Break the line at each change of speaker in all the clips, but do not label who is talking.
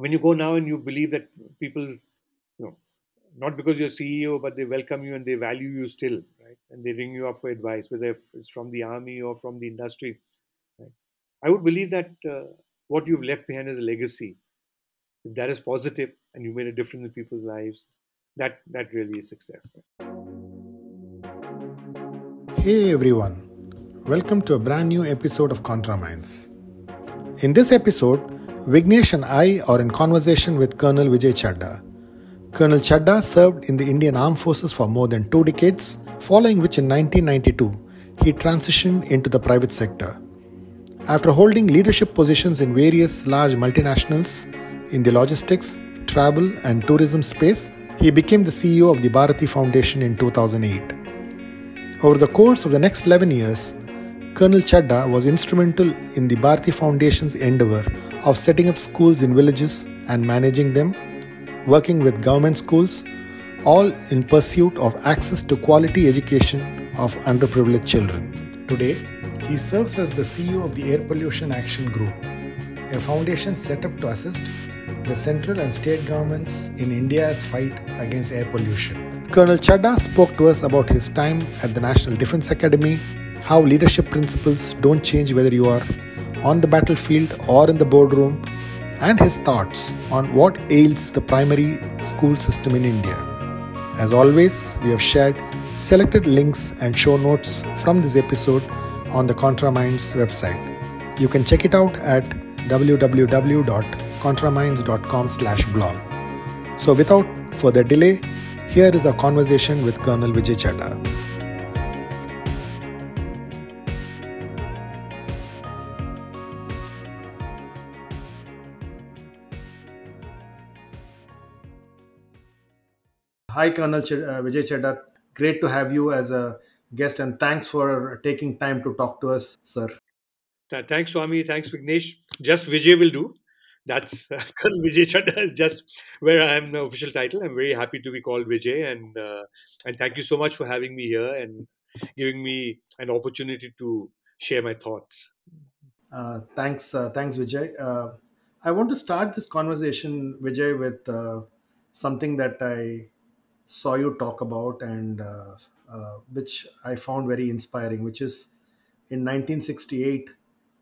when you go now and you believe that people, you know, not because you're CEO, but they welcome you and they value you still, right? And they ring you up for advice, whether it's from the army or from the industry. Right? I would believe that uh, what you've left behind is a legacy, if that is positive and you made a difference in people's lives, that that really is success.
Hey everyone, welcome to a brand new episode of Contra Minds. In this episode, Vignesh and I are in conversation with Colonel Vijay Chadha. Colonel Chadha served in the Indian Armed Forces for more than two decades, following which in 1992 he transitioned into the private sector. After holding leadership positions in various large multinationals in the logistics, travel, and tourism space, he became the CEO of the Bharti Foundation in 2008. Over the course of the next 11 years, Colonel Chadha was instrumental in the Bharti Foundation's endeavor of setting up schools in villages and managing them, working with government schools, all in pursuit of access to quality education of underprivileged children. Today, he serves as the CEO of the Air Pollution Action Group, a foundation set up to assist the central and state governments in India's fight against air pollution. Colonel Chadha spoke to us about his time at the National Defense Academy how leadership principles don't change whether you are on the battlefield or in the boardroom, and his thoughts on what ails the primary school system in India. As always, we have shared selected links and show notes from this episode on the ContraMinds website. You can check it out at www.contraminds.com/blog. So without further delay, here is a conversation with Colonel Vijay Chadha. Hi, Colonel Ch- uh, Vijay Chadha. Great to have you as a guest, and thanks for taking time to talk to us, sir.
Thanks, Swami. Thanks, Vignesh. Just Vijay will do. That's Colonel Vijay Chadha is just where I am the official title. I'm very happy to be called Vijay, and uh, and thank you so much for having me here and giving me an opportunity to share my thoughts.
Uh, thanks, uh, thanks, Vijay. Uh, I want to start this conversation, Vijay, with uh, something that I saw you talk about and uh, uh, which I found very inspiring, which is in 1968,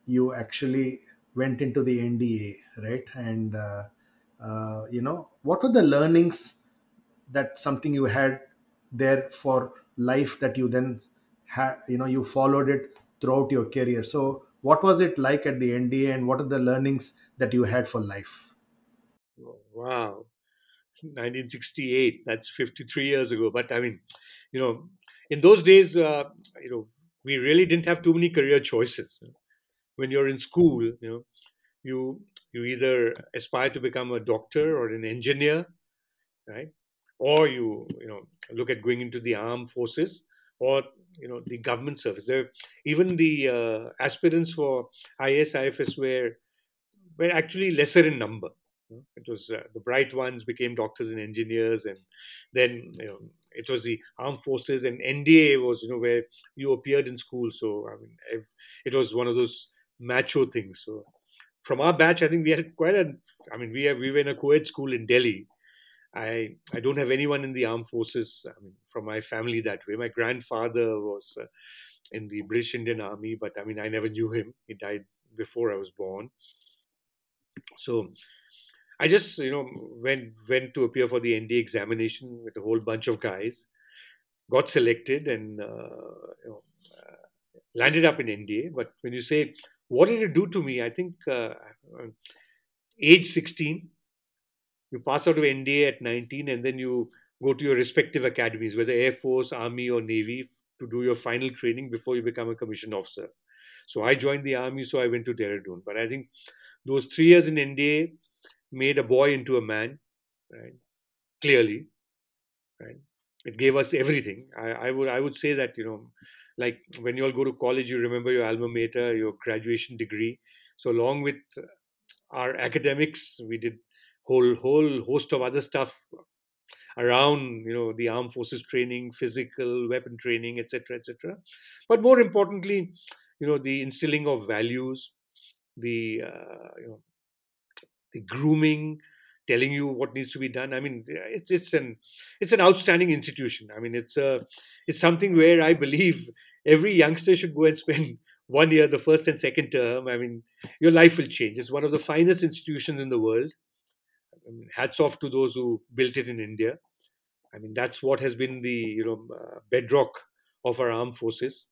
you actually went into the NDA, right? And, uh, uh, you know, what were the learnings that something you had there for life that you then had, you know, you followed it throughout your career? So, what was it like at the NDA and what are the learnings that you had for life?
Wow, 1968. That's 53 years ago. But I mean, you know, in those days, uh, you know, we really didn't have too many career choices. When you're in school, you know, you you either aspire to become a doctor or an engineer, right? Or you you know look at going into the armed forces or you know the government service. There even the uh, aspirants for IAS IFS were were actually lesser in number. It was uh, the bright ones became doctors and engineers, and then you know it was the armed forces and NDA was you know where you appeared in school. So I mean, it was one of those macho things. So from our batch, I think we had quite a. I mean, we have we were in a co-ed school in Delhi. I I don't have anyone in the armed forces. I mean, from my family that way. My grandfather was uh, in the British Indian Army, but I mean, I never knew him. He died before I was born. So I just you know went went to appear for the NDA examination with a whole bunch of guys. Got selected and uh, you know, uh, landed up in NDA. But when you say what did it do to me, I think uh, age 16 you pass out of NDA at 19 and then you go to your respective academies, whether Air Force, Army, or Navy, to do your final training before you become a commissioned officer. So I joined the Army, so I went to Dehradun. But I think those three years in NDA made a boy into a man, right? Clearly, right? It gave us everything. I, I would I would say that you know, like when you all go to college, you remember your alma mater, your graduation degree. So along with our academics, we did whole whole host of other stuff around you know the armed forces training physical weapon training etc etc but more importantly you know the instilling of values the uh, you know the grooming, telling you what needs to be done. I mean, it's it's an it's an outstanding institution. I mean, it's a it's something where I believe every youngster should go and spend one year, the first and second term. I mean, your life will change. It's one of the finest institutions in the world. I mean, hats off to those who built it in India. I mean, that's what has been the you know uh, bedrock of our armed forces.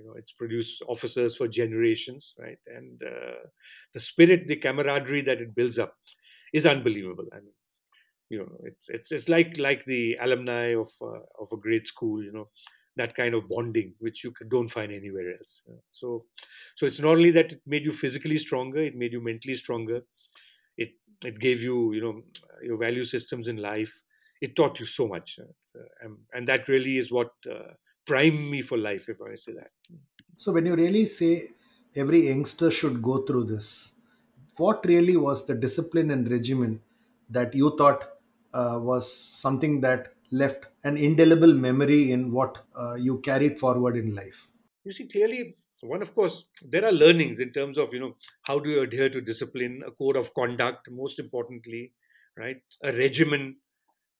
You know, it's produced officers for generations, right? And uh, the spirit, the camaraderie that it builds up is unbelievable. I mean, you know, it's it's it's like like the alumni of uh, of a great school. You know, that kind of bonding which you don't find anywhere else. So, so it's not only that it made you physically stronger; it made you mentally stronger. It it gave you you know your value systems in life. It taught you so much, and, and that really is what uh, primed me for life, if I say that.
So, when you really say every youngster should go through this, what really was the discipline and regimen that you thought uh, was something that left an indelible memory in what uh, you carried forward in life?
You see, clearly, one, of course, there are learnings in terms of, you know, how do you adhere to discipline, a code of conduct, most importantly, right? A regimen,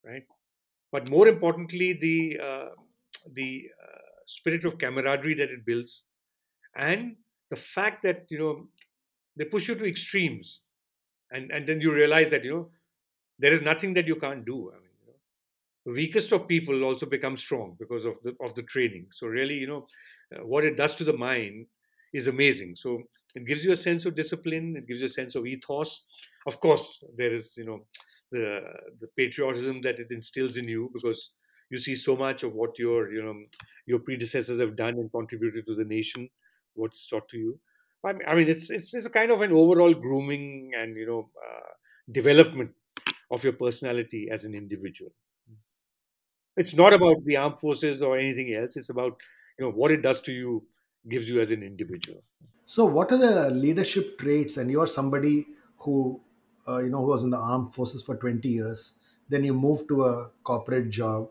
right? But more importantly, the, uh, the uh, spirit of camaraderie that it builds and the fact that, you know, they push you to extremes and, and then you realize that, you know, there is nothing that you can't do. I mean, the weakest of people also become strong because of the of the training. So really you know uh, what it does to the mind is amazing. So it gives you a sense of discipline. It gives you a sense of ethos. Of course there is you know the the patriotism that it instills in you because you see so much of what your you know your predecessors have done and contributed to the nation what's taught to you i mean it's it's, it's a kind of an overall grooming and you know uh, development of your personality as an individual it's not about the armed forces or anything else. It's about you know what it does to you, gives you as an individual.
So, what are the leadership traits? And you are somebody who uh, you know who was in the armed forces for 20 years. Then you move to a corporate job,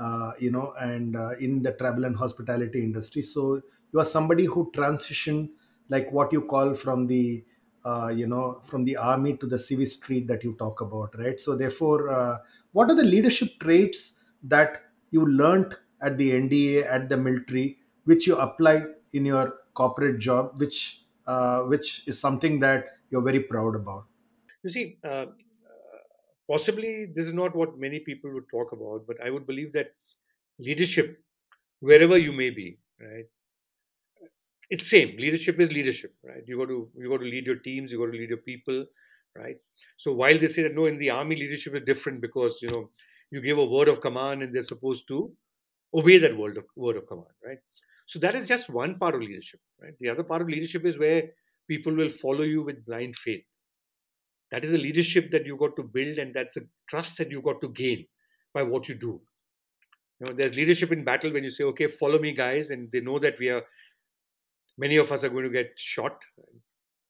uh, you know, and uh, in the travel and hospitality industry. So you are somebody who transitioned, like what you call from the uh, you know from the army to the civil street that you talk about right so therefore uh, what are the leadership traits that you learned at the NDA, at the military, which you applied in your corporate job, which uh, which is something that you're very proud about?
You see, uh, possibly this is not what many people would talk about, but I would believe that leadership, wherever you may be, right, it's same. Leadership is leadership, right? You got to you got to lead your teams, you got to lead your people, right? So while they say that no, in the army leadership is different because you know you give a word of command and they're supposed to obey that word of, word of command, right? So that is just one part of leadership, right? The other part of leadership is where people will follow you with blind faith. That is a leadership that you got to build, and that's a trust that you got to gain by what you do. You know, there's leadership in battle when you say, "Okay, follow me, guys," and they know that we are. Many of us are going to get shot.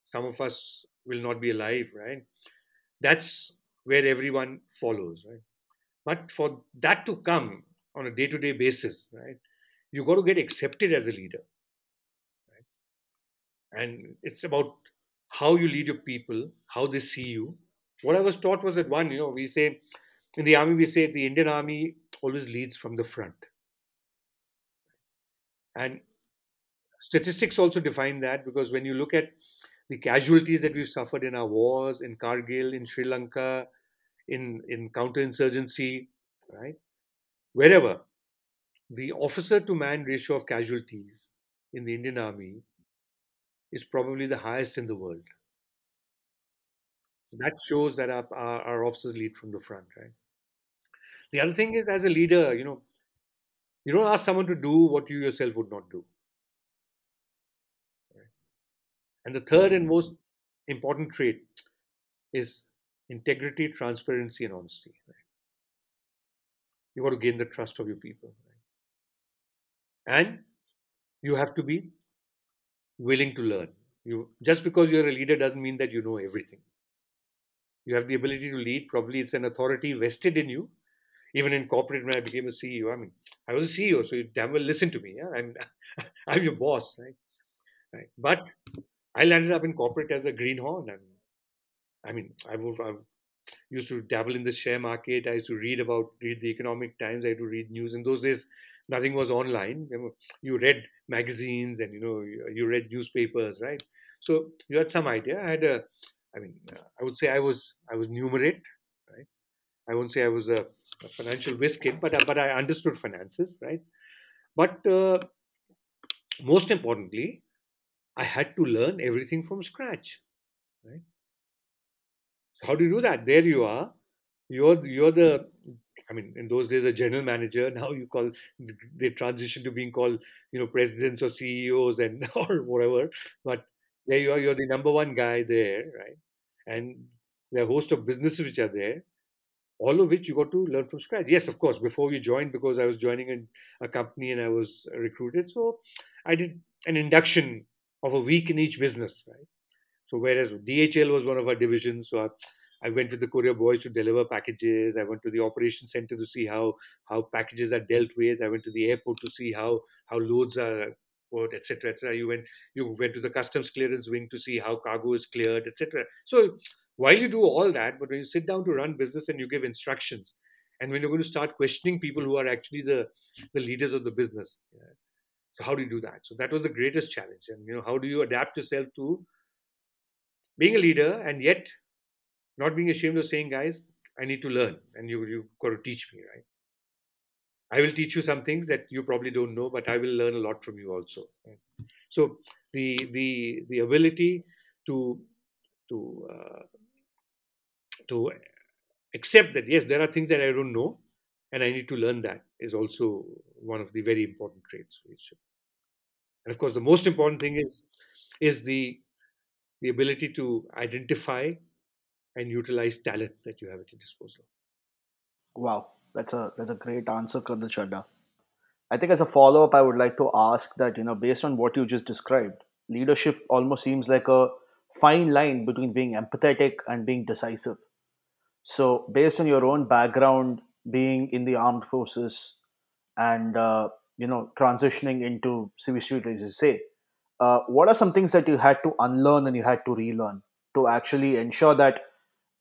Some of us will not be alive, right? That's where everyone follows, right? But for that to come on a day to day basis, right, you got to get accepted as a leader. Right? And it's about how you lead your people, how they see you. What I was taught was that one, you know, we say in the army, we say the Indian army always leads from the front. And statistics also define that because when you look at the casualties that we've suffered in our wars, in Kargil, in Sri Lanka, in, in counterinsurgency, right? Wherever the officer to man ratio of casualties in the Indian Army is probably the highest in the world. That shows that our, our, our officers lead from the front, right? The other thing is, as a leader, you know, you don't ask someone to do what you yourself would not do. And the third and most important trait is integrity, transparency, and honesty. Right? You got to gain the trust of your people. Right? And you have to be willing to learn. You just because you're a leader doesn't mean that you know everything. You have the ability to lead. Probably it's an authority vested in you. Even in corporate, when I became a CEO, I mean, I was a CEO, so you damn well listen to me. Yeah, I'm, I'm your boss, right? Right. But I landed up in corporate as a greenhorn. Mean, I mean, I would, I used to dabble in the share market. I used to read about read the Economic Times. I had to read news. In those days, nothing was online. You read magazines and you know you read newspapers, right? So you had some idea. I had a, I mean, I would say I was I was numerate, right? I won't say I was a, a financial whiz kid, but but I understood finances, right? But uh, most importantly, I had to learn everything from scratch, right? So how do you do that? There you are. You're you're the I mean, in those days, a general manager. Now you call they transition to being called, you know, presidents or CEOs and or whatever. But there you are. You're the number one guy there, right? And there are a host of businesses which are there, all of which you got to learn from scratch. Yes, of course. Before you joined, because I was joining a, a company and I was recruited, so I did an induction of a week in each business, right? So whereas DHL was one of our divisions, so I, I went with the courier boys to deliver packages. I went to the operation center to see how how packages are dealt with. I went to the airport to see how how loads are put, etc. etc. You went you went to the customs clearance wing to see how cargo is cleared, etc. So while you do all that, but when you sit down to run business and you give instructions, and when you're going to start questioning people who are actually the the leaders of the business, so how do you do that? So that was the greatest challenge, and you know how do you adapt yourself to being a leader and yet not being ashamed of saying, guys, I need to learn and you, you've got to teach me, right? I will teach you some things that you probably don't know, but I will learn a lot from you also. Right? So the the the ability to to uh, to accept that yes, there are things that I don't know, and I need to learn that is also one of the very important traits. And of course, the most important thing is is the the ability to identify and utilize talent that you have at your disposal.
Wow, that's a that's a great answer, Colonel Chadha. I think as a follow up, I would like to ask that you know, based on what you just described, leadership almost seems like a fine line between being empathetic and being decisive. So, based on your own background, being in the armed forces, and uh, you know, transitioning into civil street, as you say, uh, what are some things that you had to unlearn and you had to relearn to actually ensure that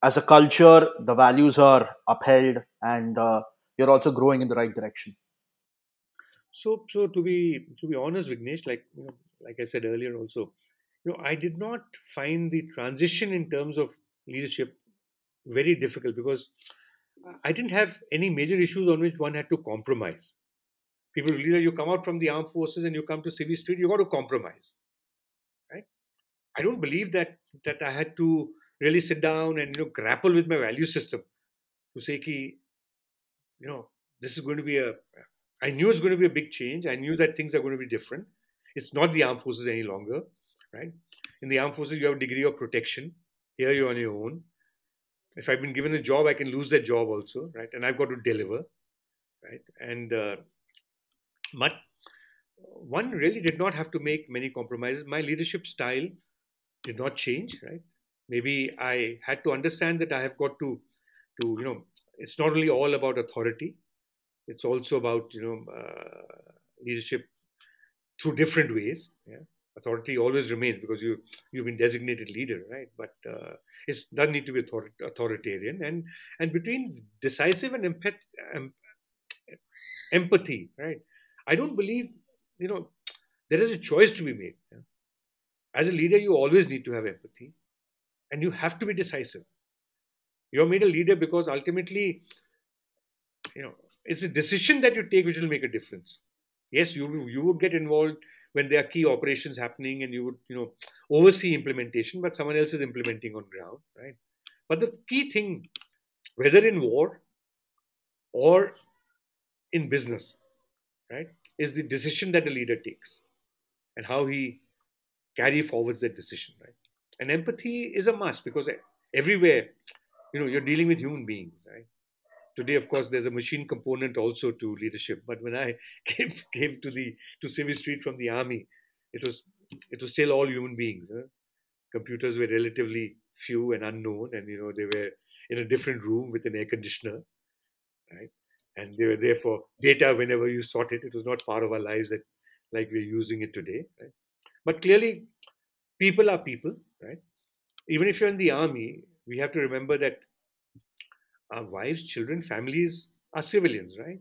as a culture the values are upheld and uh, you're also growing in the right direction.
So so to be to be honest vignesh like you know, like i said earlier also you know i did not find the transition in terms of leadership very difficult because i didn't have any major issues on which one had to compromise. People either you come out from the armed forces and you come to civil street you got to compromise. Right? I don't believe that that i had to really sit down and you know grapple with my value system to say ki, you know this is going to be a i knew it's going to be a big change. I knew that things are going to be different. It's not the armed forces any longer right? In the armed forces you have a degree of protection here you're on your own. If i've been given a job i can lose that job also right? And i've got to deliver right? And uh, but one really did not have to make many compromises. My leadership style did not change right maybe I had to understand that I have got to, to you know, it's not only all about authority, it's also about you know uh, leadership through different ways. Yeah? Authority always remains because you you've been designated leader, right? But uh, it doesn't need to be author- authoritarian. And and between decisive and empath- em- empathy, right? I don't believe you know there is a choice to be made. Yeah? As a leader, you always need to have empathy and you have to be decisive. You're made a leader because ultimately you know it's a decision that you take which will make a difference. Yes you you would get involved when there are key operations happening and you would you know oversee implementation but someone else is implementing on ground right? But the key thing whether in war or in business right is the decision that the leader takes and how he carry forwards that decision right and empathy is a must because everywhere, you know, you're dealing with human beings, right? Today, of course, there's a machine component also to leadership. But when I came came to the to Civil Street from the army, it was it was still all human beings. Huh? Computers were relatively few and unknown, and you know they were in a different room with an air conditioner, right? And they were there for data whenever you sought it. It was not part of our lives that like we're using it today, right? But clearly, people are people, right? Even if you're in the army, we have to remember that our wives, children, families are civilians, right?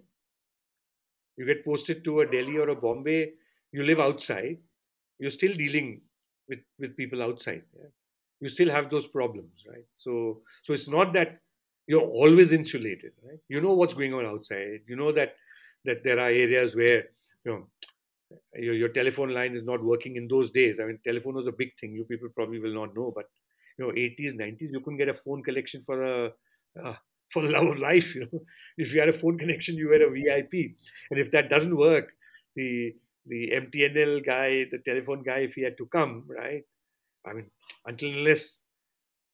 You get posted to a Delhi or a Bombay, you live outside, you're still dealing with, with people outside. Yeah? You still have those problems, right? So so it's not that you're always insulated, right? You know what's going on outside. You know that that there are areas where you know your, your telephone line is not working in those days. I mean, telephone was a big thing. You people probably will not know, but you know, 80s, 90s, you couldn't get a phone connection for a uh, for the love of life. You know, if you had a phone connection, you were a VIP, and if that doesn't work, the the MTNL guy, the telephone guy, if he had to come, right? I mean, until unless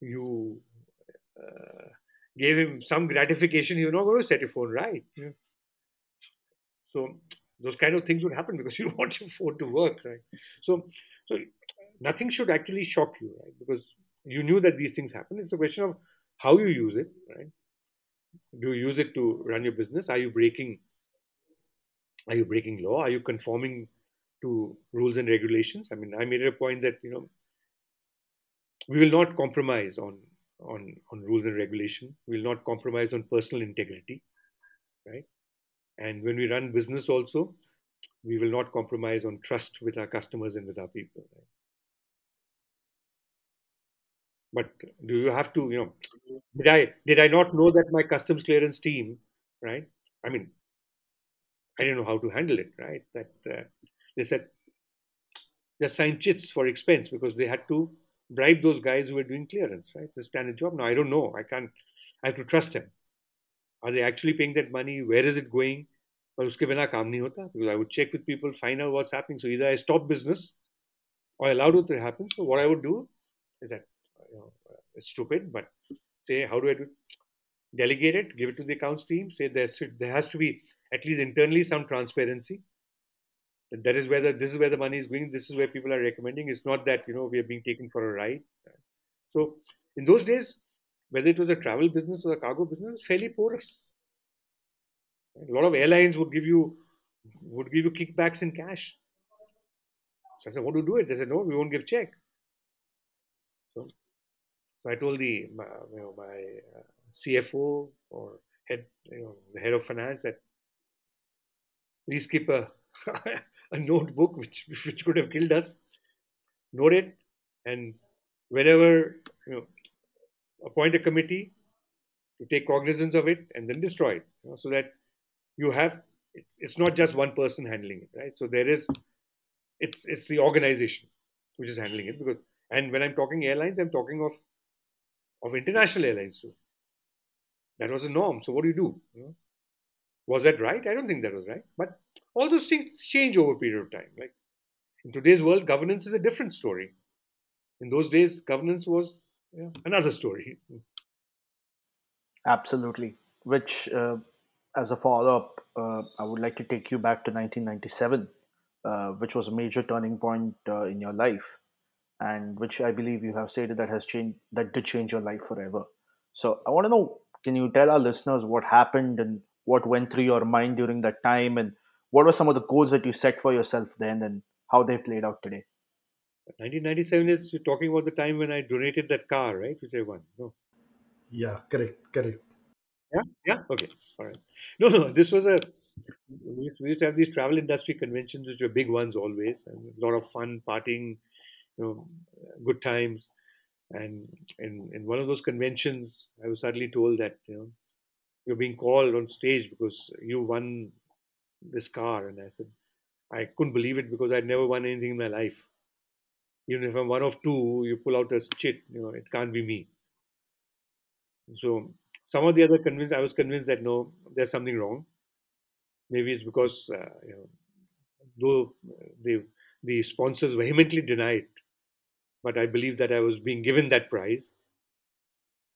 you uh, gave him some gratification, you're not going to set your phone right. Yeah. So those kind of things would happen because you want your phone to work, right? So, so nothing should actually shock you, right? Because you knew that these things happen. It's a question of how you use it, right? Do you use it to run your business? Are you breaking? Are you breaking law? Are you conforming to rules and regulations? I mean, I made a point that you know we will not compromise on on on rules and regulation. We will not compromise on personal integrity, right? And when we run business, also, we will not compromise on trust with our customers and with our people. Right? But do you have to, you know, did I did I not know that my customs clearance team, right? I mean, I didn't know how to handle it, right? That uh, they said just sign chits for expense because they had to bribe those guys who were doing clearance, right? The standard job. Now I don't know. I can't. I have to trust them Are they actually paying that money? Where is it going? But उसके बिना काम नहीं होता because I would check with people, find out what's happening. So either I stop business or I allowed it to happen. So what I would do is that you know, it's stupid, but say how do I do? Delegate it, give it to the accounts team. Say there there has to be at least internally some transparency. That is where the, this is where the money is going. This is where people are recommending. It's not that you know we are being taken for a ride. So in those days, whether it was a travel business or a cargo business, fairly porous. A lot of airlines would give you would give you kickbacks in cash. So I said, "What do you do it?" They said, "No, we won't give check." So, so I told the you know my uh, CFO or head you know the head of finance that please keep a a notebook which which could have killed us. Note it, and whenever you know appoint a committee to take cognizance of it and then destroy it you know, so that you have it's, it's not just one person handling it right? So there is it's it's the organization which is handling it because and when i'm talking airlines i'm talking of of international airlines too. That was a norm so what do you do, you know? was that right? I don't think that was right but all those things change over a period of time like in today's world governance is a different story. In those days governance was yeah, another story.
Absolutely. Which, uh, as a follow up, uh, I would like to take you back to 1997, uh, which was a major turning point uh, in your life, and which I believe you have stated that has changed, that did change your life forever. So I want to know, can you tell our listeners what happened and what went through your mind during that time, and what were some of the goals that you set for yourself then, and how they've played out today?
1997 is you're talking about the time when I donated that car, right? Which I won. No.
Yeah, correct, correct.
Yeah, yeah. Okay, all right. No, no. This was a. We used, we used to have these travel industry conventions, which were big ones always, and a lot of fun, partying, you know, good times. And in in one of those conventions, I was suddenly told that you know you're being called on stage because you won this car, and I said I couldn't believe it because I'd never won anything in my life even if I'm one of two, you pull out a chit, you know, it can't be me. So some of the other convinced, I was convinced that no, there's something wrong. Maybe it's because, uh, you know, though the, the sponsors vehemently denied, but I believe that I was being given that prize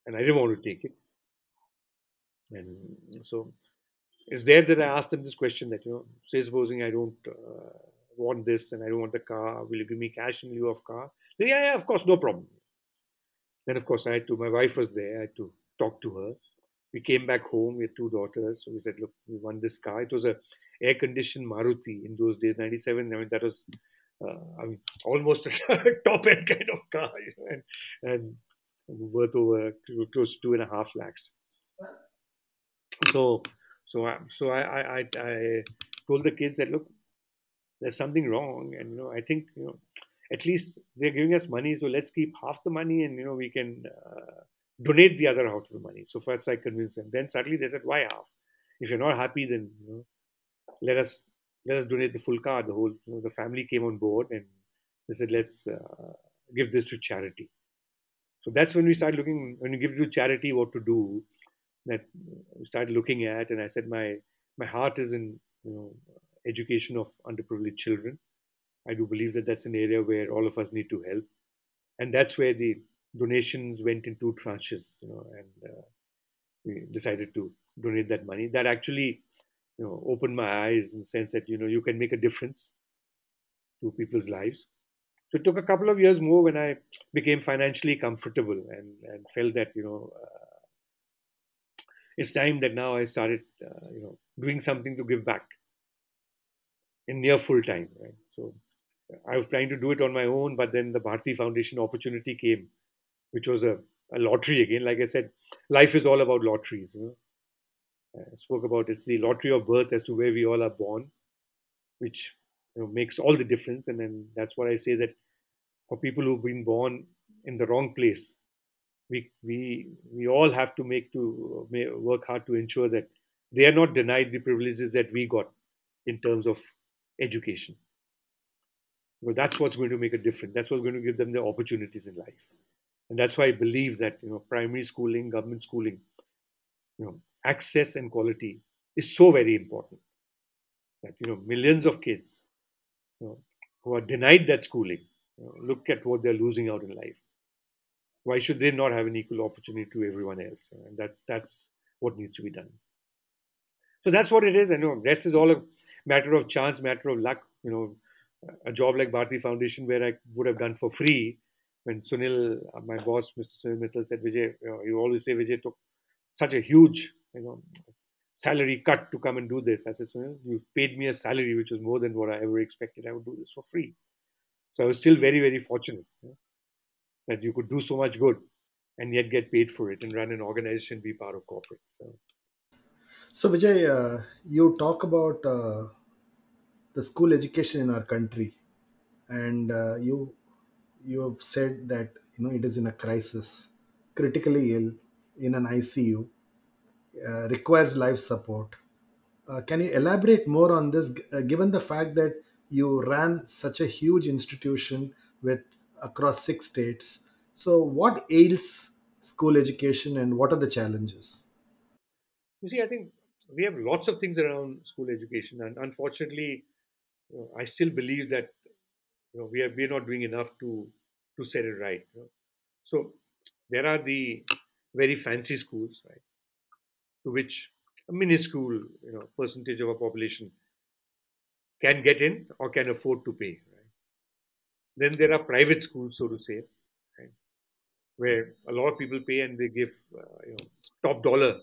and I didn't want to take it. And so it's there that I asked them this question that, you know, say supposing I don't uh, want this and I don't want the car. Will you give me cash in lieu of car? Yeah, yeah, of course, no problem. Then, of course, I had to, my wife was there. I had to talk to her. We came back home. We had two daughters. So we said, look, we won this car. It was a air conditioned Maruti in those days, 97. I mean, that was, uh, I mean, almost a top end kind of car. You know? and, and worth over close to two and a half lakhs. So, so I, so I, I, I told the kids that look, there's something wrong, and you know, I think you know, at least they're giving us money, so let's keep half the money, and you know, we can uh, donate the other half of the money. So first, I convinced them. Then suddenly they said, why half? If you're not happy, then you know, let us let us donate the full car. The whole you know, the family came on board, and they said, let's uh, give this to charity. So that's when we started looking, when you give to charity, what to do. That we started looking at, and I said, my my heart is in you know education of underprivileged children. I do believe that that's an area where all of us need to help, and that's where the donations went in two tranches, you know, and uh, we decided to donate that money. That actually, you know, opened my eyes in the sense that you know you can make a difference to people's lives. So it took a couple of years more when I became financially comfortable and, and felt that, you know, uh, it's time that now I started, uh, you know, doing something to give back in near full time. Right? So I was trying to do it on my own, but then the Bharti Foundation opportunity came, which was a, a lottery again. Like I said, life is all about lotteries. You know? I spoke about it's the lottery of birth as to where we all are born, which you know, makes all the difference. And then that's what I say that for people who've been born in the wrong place, we we we all have to make to work hard to ensure that they are not denied the privileges that we got in terms of education. Well, that's what's going to make a difference. That's what's going to give them the opportunities in life. And that's why I believe that you know primary schooling, government schooling, you know, access and quality is so very important. That you know millions of kids you know, who are denied that schooling. You know, look at what they're losing out in life. Why should they not have an equal opportunity to everyone else? And that's that's what needs to be done. So that's what it is. I know rest is all a matter of chance, matter of luck. You know, a job like Bharti Foundation where I would have done for free. When Sunil, uh, my boss, Mr. Sunil Mittal, said, Vijay, you, know, you always say Vijay took such a huge, you know, salary cut to come and do this. I said, so you paid me a salary which was more than what I ever expected. I would do this for free. So I was still very, very fortunate you know, that you could do so much good and yet get paid for it and run an organization, be part of corporate. So,
so Vijay, uh, you talk about uh, the school education in our country, and uh, you you have said that you know it is in a crisis, critically ill, in an ICU uh, requires life support. Uh, can you elaborate more on this, uh, given the fact that you ran such a huge institution with across six states? So, what ails school education, and what are the challenges?
You see, I think we have lots of things around school education, and unfortunately, you know, I still believe that you know we are we are not doing enough to to set it right. You know? So there are the very fancy schools, right? to which a minuscule you know percentage of a population can get in or can afford to pay. Right? Then there are private schools, so to say, right? where a lot of people pay and they give uh, you know top dollar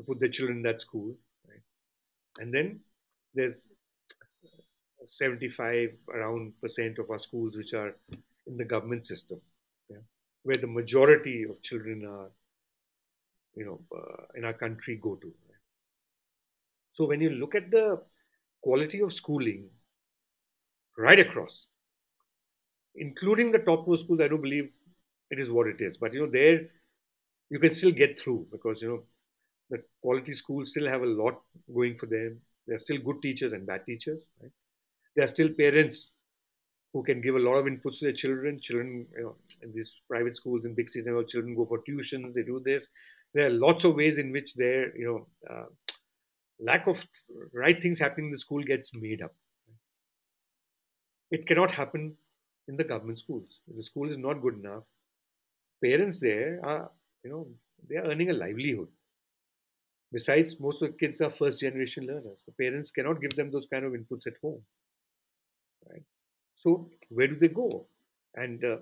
to put their children in that school. Right? And then there's 75 around percent of our schools which are in the government system, yeah? where the majority of children are you know uh, in our country go to so when you look at the quality of schooling right across including the topmost schools i do believe it is what it is but you know there you can still get through because you know the quality schools still have a lot going for them. There are still good teachers and bad teachers right? There are still parents who can give a lot of inputs to their children. Children you know in these private schools in big cities children go for tuitions they do this. There are lots of ways in which their you know uh, lack of right things happening in the school gets made up. It cannot happen in the government schools. If the school is not good enough parents there are you know they are earning a livelihood besides most of the kids are first generation learners. The parents cannot give them those kind of inputs at home right? So where do they go? And uh,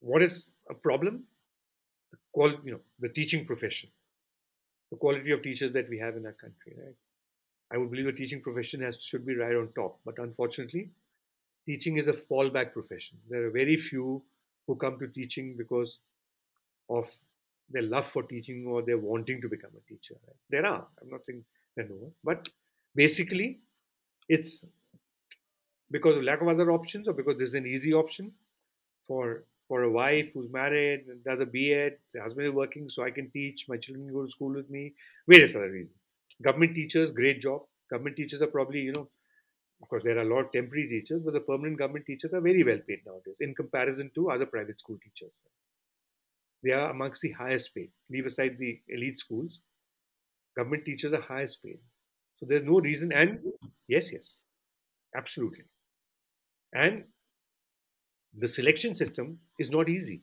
what is a problem? The quality, you know, the teaching profession, the quality of teachers that we have in our country, right? I would believe the teaching profession has should be right on top, but unfortunately, teaching is a fallback profession. There are very few who come to teaching because of their love for teaching or their wanting to become a teacher. Right? There are. I'm not saying there are no, but basically, it's because of lack of other options or because this is an easy option for for a wife who's married and does a B.Ed, her husband is working, so I can teach, my children go to school with me, various other reasons. Government teachers, great job. Government teachers are probably, you know, of course, there are a lot of temporary teachers, but the permanent government teachers are very well paid nowadays in comparison to other private school teachers. They are amongst the highest paid. Leave aside the elite schools, government teachers are highest paid. So there's no reason. And yes, yes, absolutely. And the selection system is not easy.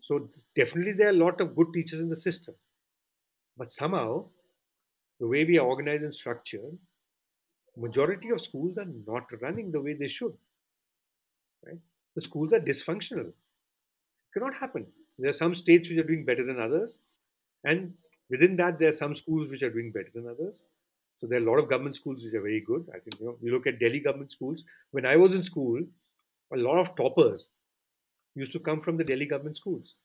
So definitely there are a lot of good teachers in the system. But somehow, the way we are organized and structured, majority of schools are not running the way they should. Right? The schools are dysfunctional. It cannot happen. There are some states which are doing better than others, and within that, there are some schools which are doing better than others. So there are a lot of government schools which are very good. I think you know, you look at Delhi government schools. When I was in school, a lot of toppers used to come from the Delhi government schools.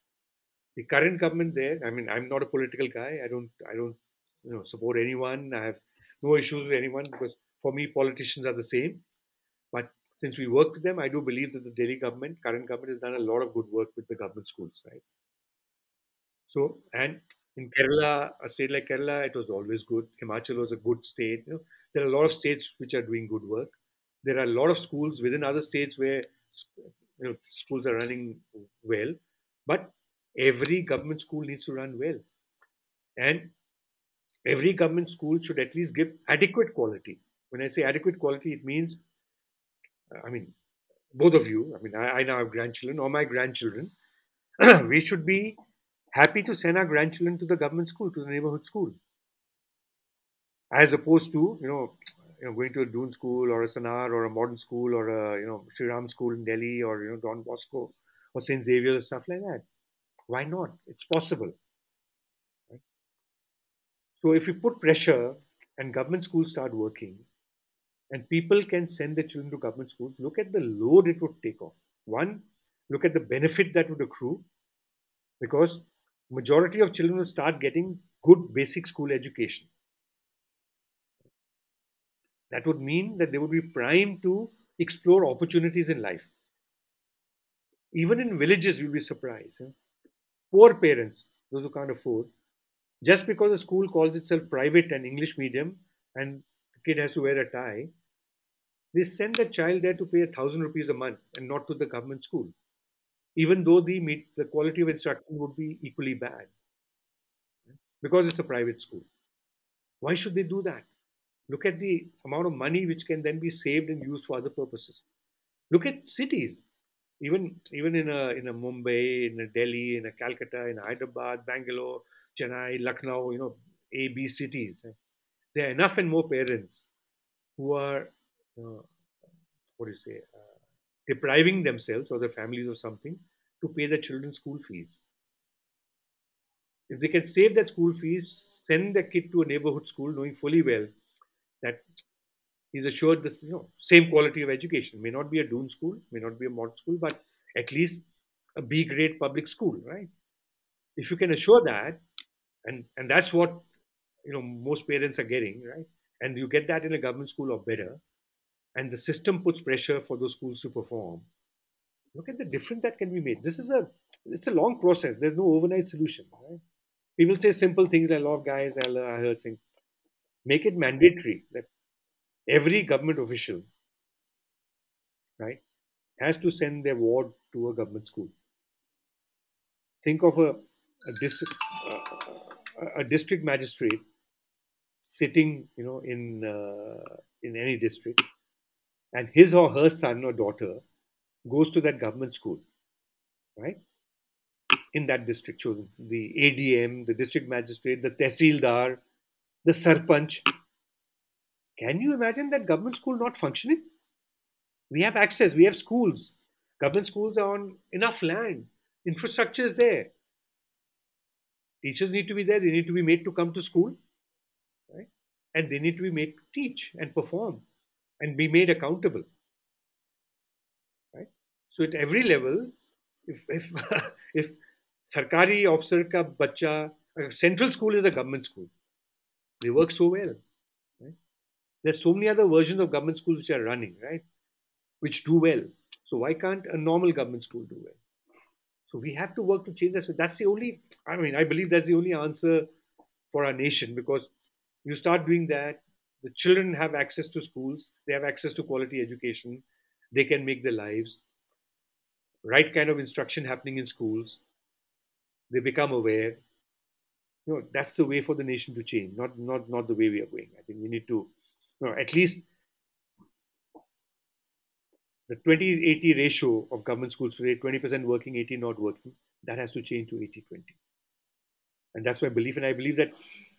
The current government there, I mean, I'm not a political guy. I don't, I don't, you know, support anyone. I have no issues with anyone because for me, politicians are the same. But since we work with them, I do believe that the Delhi government, current government, has done a lot of good work with the government schools, right? So, and in Kerala, a state like Kerala, it was always good. Himachal was a good state. You know, there are a lot of states which are doing good work. There are a lot of schools within other states where you know schools are running well, but every government school needs to run well, and every government school should at least give adequate quality. When I say adequate quality, it means, I mean, both of you. I mean, I, I now have grandchildren or my grandchildren. we should be happy to send our grandchildren to the government school, to the neighborhood school, as opposed to you know, you know going to a Doon school or a Sanawar or a modern school or a you know Sri Ram school in Delhi or you know Don Bosco or Saint Xavier stuff like that. Why not? It's possible. Right? So if you put pressure and government schools start working, and people can send their children to government schools, look at the load it would take off. One, look at the benefit that would accrue, because majority of children will start getting good basic school education. That would mean that they would be primed to explore opportunities in life. Even in villages, you'll be surprised. Poor parents, those who can't afford, just because a school calls itself private and English medium and the kid has to wear a tie, they send the child there to pay a thousand rupees a month and not to the government school even though the meet, the quality of instruction would be equally bad because it's a private school. Why should they do that? Look at the amount of money which can then be saved and used for other purposes. Look at cities, even even in a in a Mumbai, in a Delhi, in a Calcutta, in Hyderabad, Bangalore, Chennai, Lucknow, you know, A, B cities. There are enough and more parents who are, what do you say, uh, depriving themselves or their families of something to pay their children's school fees. If they can save that school fees, send their kid to a neighborhood school knowing fully well that he's assured the you know, same quality of education. May not be a Doon school, may not be a modern school, but at least a B grade public school, right? If you can assure that, and, and that's what you know most parents are getting, right? And you get that in a government school or better, and the system puts pressure for those schools to perform. Look at the difference that can be made. This is a it's a long process. There's no overnight solution right? people say simple things i love guys i, heard saying make it mandatory that every government official right has to send their ward to a government school. Think of a, a district uh, a district magistrate sitting you know in uh, in any district and his or her son or daughter goes to that government school, right? In that district chosen, the ADM, the district magistrate, the tehsildar, the sarpanch. Can you imagine that government school not functioning? We have access, we have schools. Government schools are on enough land, infrastructure is there. Teachers need to be there, they need to be made to come to school, right? And they need to be made to teach and perform and be made accountable. Right? So at every level, if if if sarkari officer ka bacha, central school is a government school. They work so well. Right? There's so many other versions of government schools which are running, right? Which do well. So why can't a normal government school do well? So we have to work to change that. So that's the only. I mean, I believe that's the only answer for our nation because you start doing that, the children have access to schools, they have access to quality education, they can make their lives, right kind of instruction happening in schools, they become aware. You know, that's the way for the nation to change, not not not the way we are going. I think we need to, you know, at least the 20-80 ratio of government schools today, 20% working, 80 not working, that has to change to 80-20. And that's my belief. And I believe that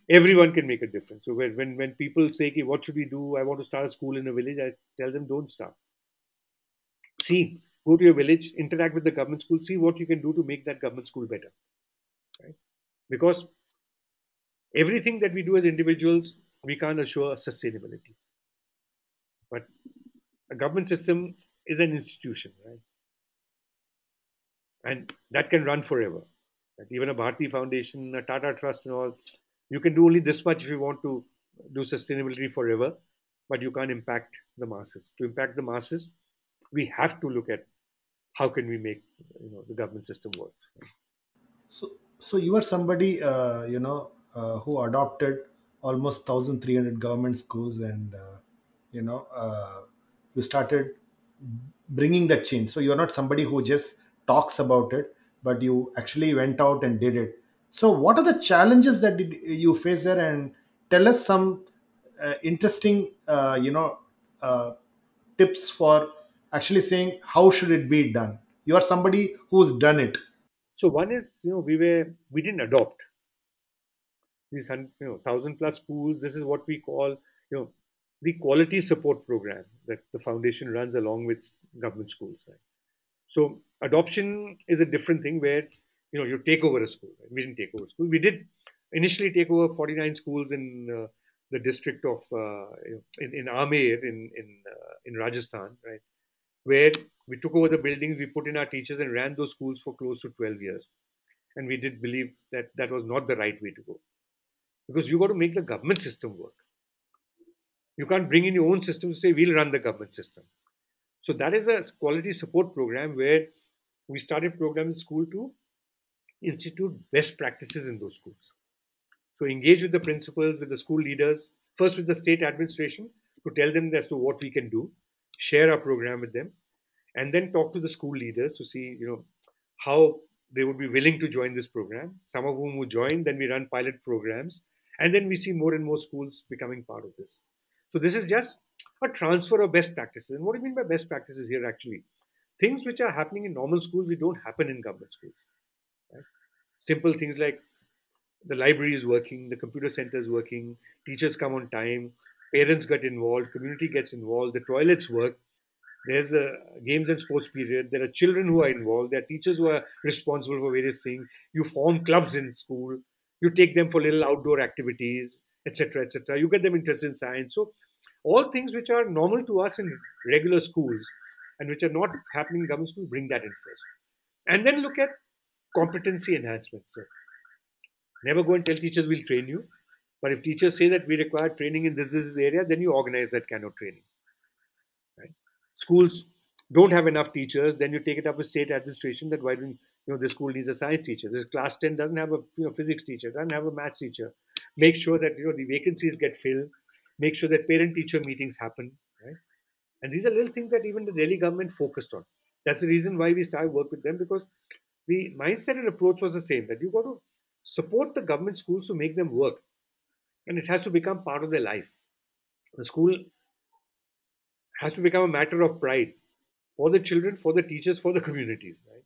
everyone can make a difference. So when, when, when people say, okay, what should we do? I want to start a school in a village, I tell them, don't start. See, go to your village, interact with the government school, see what you can do to make that government school better. Right? Because everything that we do as individuals, we can't assure sustainability. But a government system is an institution, right? And that can run forever. Like even a Bharti Foundation, a Tata Trust, and all, you can do only this much if you want to do sustainability forever, but you can't impact the masses. To impact the masses, we have to look at how can we make you know the government system work.
So, so you are somebody uh, you know uh, who adopted almost 1,300 government schools, and uh, you know uh, you started bringing that change. So you are not somebody who just talks about it, but you actually went out and did it. So what are the challenges that did you face there, and tell us some uh, interesting, uh, you know, uh, tips for actually saying how should it be done. You are somebody who's done it.
So one is, you know, we were we didn't adopt these you know thousand plus schools. This is what we call, you know, the quality support program that the foundation runs along with government schools. Right? So adoption is a different thing where you know you take over a school. We didn't take over school. We did initially take over 49 schools in uh, the district of uh, in, in Amer in in uh, in Rajasthan, right, where we took over the buildings, we put in our teachers and ran those schools for close to 12 years, and we did believe that that was not the right way to go, because you got to make the government system work. You can't bring in your own system to say we'll run the government system. So that is a quality support program where we started program in school to institute best practices in those schools. So engage with the principals, with the school leaders, first with the state administration to tell them as to what we can do, share our program with them, and then talk to the school leaders to see, you know, how they would be willing to join this program. Some of whom would join, then we run pilot programs, and then we see more and more schools becoming part of this. So this is just a transfer of best practices. And what do you mean by best practices here actually? Things which are happening in normal schools, we don't happen in government schools. Simple things like the library is working, the computer center is working, teachers come on time, parents get involved, community gets involved, the toilets work. There's a games and sports period. There are children who are involved. There are teachers who are responsible for various things. You form clubs in school. You take them for little outdoor activities etc., etc. You get them interested in science. So, all things which are normal to us in regular schools and which are not happening in government schools, bring that in first. And then look at competency enhancement. So, never go and tell teachers we'll train you. But if teachers say that we require training in this, this area, then you organize that kind of training. Right? Schools don't have enough teachers, then you take it up with state administration that why don't you know the school needs a science teacher. This class 10 doesn't have a you know physics teacher, doesn't have a maths teacher make sure that you know the vacancies get filled, make sure that parent-teacher meetings happen, right? And these are little things that even the Delhi government focused on. That's the reason why we started work with them because the mindset and approach was the same that you got to support the government schools to make them work, and it has to become part of their life. The school has to become a matter of pride for the children, for the teachers, for the communities, right?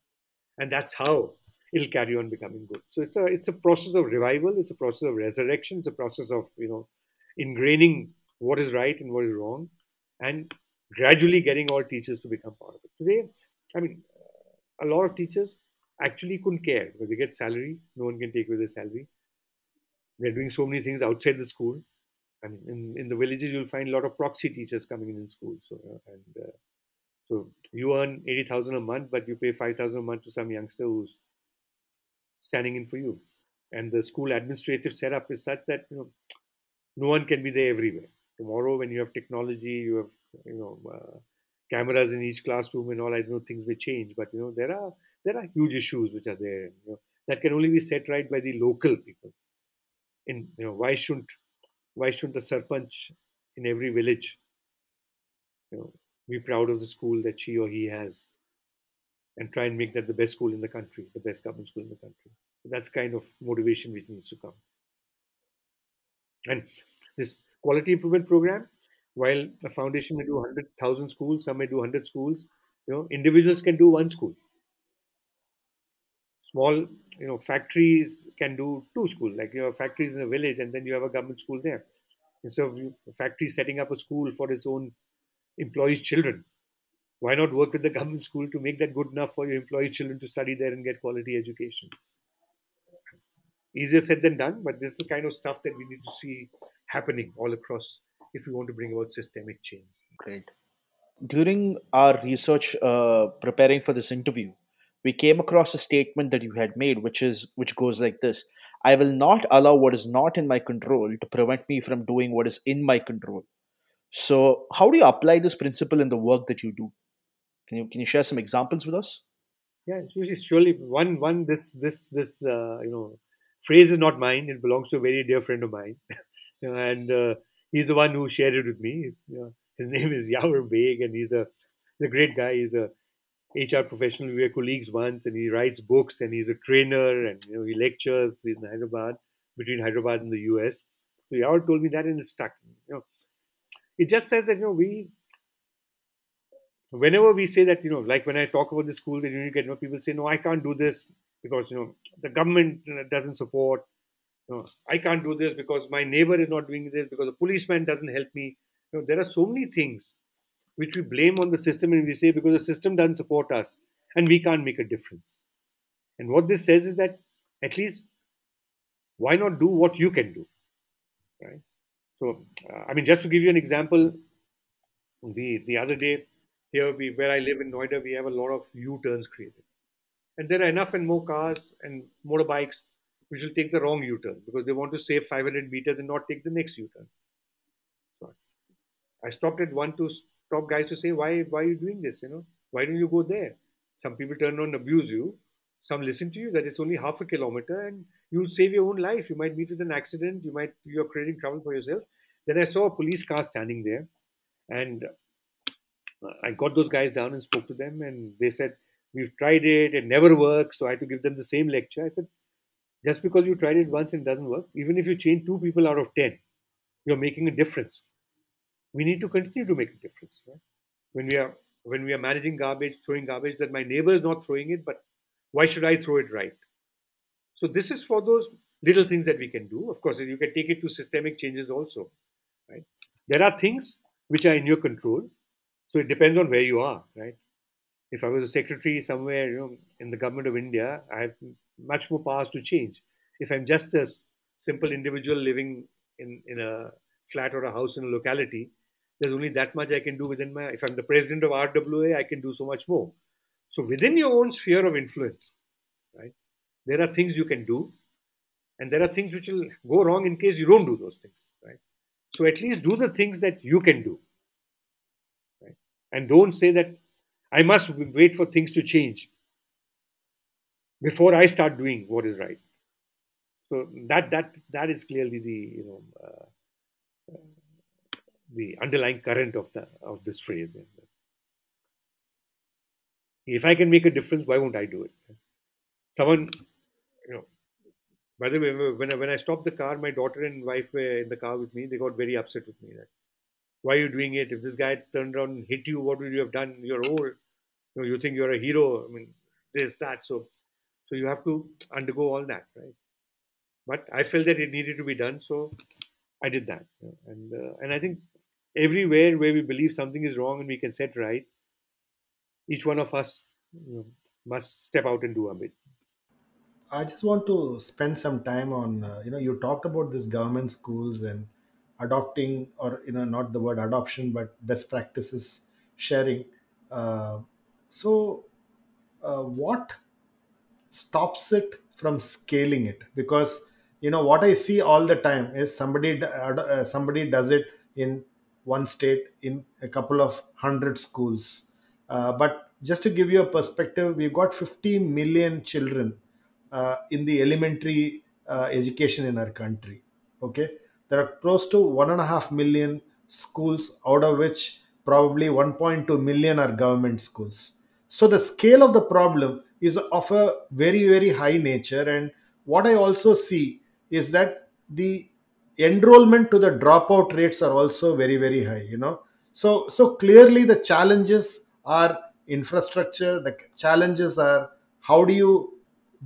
And that's how it'll carry on becoming good. So it's a it's a process of revival. It's a process of resurrection. It's a process of you know ingraining what is right and what is wrong, and gradually getting all teachers to become part of it. Today, I mean, a lot of teachers actually couldn't care because they get salary. No one can take away their salary. They're doing so many things outside the school. I mean, in, in the villages, you'll find a lot of proxy teachers coming in in schools. So, uh, and uh, So you earn eighty thousand a month, but you pay five thousand a month to some youngster who's standing in for you. And the school administrative setup is such that you know no one can be there everywhere. Tomorrow, when you have technology, you have you know uh, cameras in each classroom and all. I know things may change, but you know there are there are huge issues which are there. You know, that can only be set right by the local people. In you know why shouldn't why shouldn't the sarpanch in every village you know be proud of the school that she or he has and try and make that the best school in the country, the best government school in the country. That's kind of motivation which needs to come. And this quality improvement program, while a foundation may do 100,000 schools, some may do 100 schools, you know, individuals can do one school. Small, you know, factories can do two schools, like you have factories in a village and then you have a government school there. Instead of a factory setting up a school for its own employees' children, why not work with the government school to make that good enough for your employees' children to study there and get quality education? Easier said than done, but this is the kind of stuff that we need to see happening all across if we want to bring about systemic change.
Great. During our research uh, preparing for this interview, we came across a statement that you had made, which is which goes like this: "I will not allow what is not in my control to prevent me from doing what is in my control." So, how do you apply this principle in the work that you do? Can you can you share some examples with us?
Yeah, surely one one this this this uh, you know phrase is not mine. It belongs to a very dear friend of mine, and uh, he's the one who shared it with me. His name is Yawar Baig, and he's a he's a great guy. He's a HR professional. We were colleagues once, and he writes books, and he's a trainer, and you know he lectures in Hyderabad between Hyderabad and the US. So Yawar told me that, and it stuck. You know, it just says that you know we whenever we say that you know like when i talk about the school that you get you know, people say no i can't do this because you know the government doesn't support you know, i can't do this because my neighbor is not doing this because the policeman doesn't help me you know there are so many things which we blame on the system and we say because the system doesn't support us and we can't make a difference. And what this says is that at least why not do what you can do right? So uh, i mean just to give you an example the the other day here we where i live in noida we have a lot of u-turns created. And there are enough and more cars and motorbikes which will take the wrong U-turn because they want to save 500 meters and not take the next U-turn. So I stopped at one to stop guys to say, why, why are you doing this? You know, why don't you go there? Some people turn around and abuse you. Some listen to you that it's only half a kilometer and you'll save your own life. You might meet with an accident. You might you're creating trouble for yourself. Then I saw a police car standing there, and uh, I got those guys down and spoke to them, and they said, We've tried it, it never works. So I had to give them the same lecture. I said, just because you tried it once and it doesn't work, even if you change two people out of 10, you're making a difference. We need to continue to make a difference. Right? When we are when we are managing garbage, throwing garbage, that my neighbor is not throwing it, but why should I throw it right? So this is for those little things that we can do. Of course, you can take it to systemic changes also. Right? There are things which are in your control. So it depends on where you are, right? if I was a secretary somewhere, you know, in the government of India, I have much more powers to change. If I'm just a simple individual living in, in a flat or a house in a locality, there's only that much I can do within my. If I'm the president of RWA, I can do so much more. So within your own sphere of influence, right, there are things you can do, and there are things which will go wrong in case you don't do those things, right? So at least do the things that you can do, right? And don't say that I must wait for things to change before I start doing what is right. So that that that is clearly the you know uh, the underlying current of the of this phrase. If I can make a difference, why won't I do it? Someone, you know. By the way, when I, when I stopped the car, my daughter and wife were in the car with me. They got very upset with me. That why are you doing it? If this guy turned around and hit you, what would you have done? You're old. You know, you think you're a hero. I mean, there's that. So, so you have to undergo all that, right? But I felt that it needed to be done, so I did that. And uh, and I think everywhere where we believe something is wrong and we can set right, each one of us you know, must step out and do a bit.
I just want to spend some time on, uh, you know, you talked about this government schools and adopting or you know not the word adoption but best practices sharing Uh, so, uh, what stops it from scaling it? Because you know what I see all the time is somebody uh, somebody does it in one state in a couple of hundred schools. Uh, but just to give you a perspective, we've got 50 million children uh, in the elementary uh, education in our country. Okay, there are close to one and a half million schools, out of which probably 1.2 million are government schools. So the scale of the problem is of a very very high nature, and what I also see is that the enrollment to the dropout rates are also very very high. You know, so so clearly the challenges are infrastructure. The challenges are how do you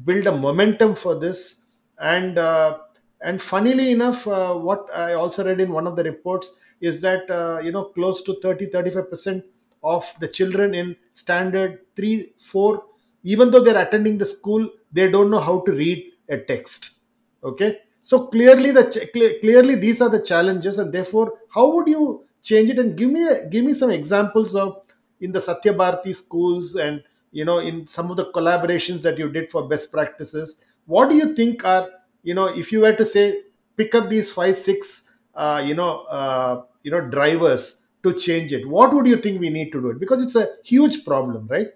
build a momentum for this and uh, and funnily enough uh, what i also read in one of the reports is that uh, you know close to thirty thirty five percent of the children in standard 3 4 even though they're attending the school they don't know how to read a text okay so clearly the ch- cle- clearly these are the challenges and therefore how would you change it? And give me a, give me some examples of in the Satya Bharti schools and you know in some of the collaborations that you did for best practices. What do you think are you know if you were to say pick up these five six uh, you know uh, you know drivers to change it what would you think we need to do it? Because it's a huge problem right?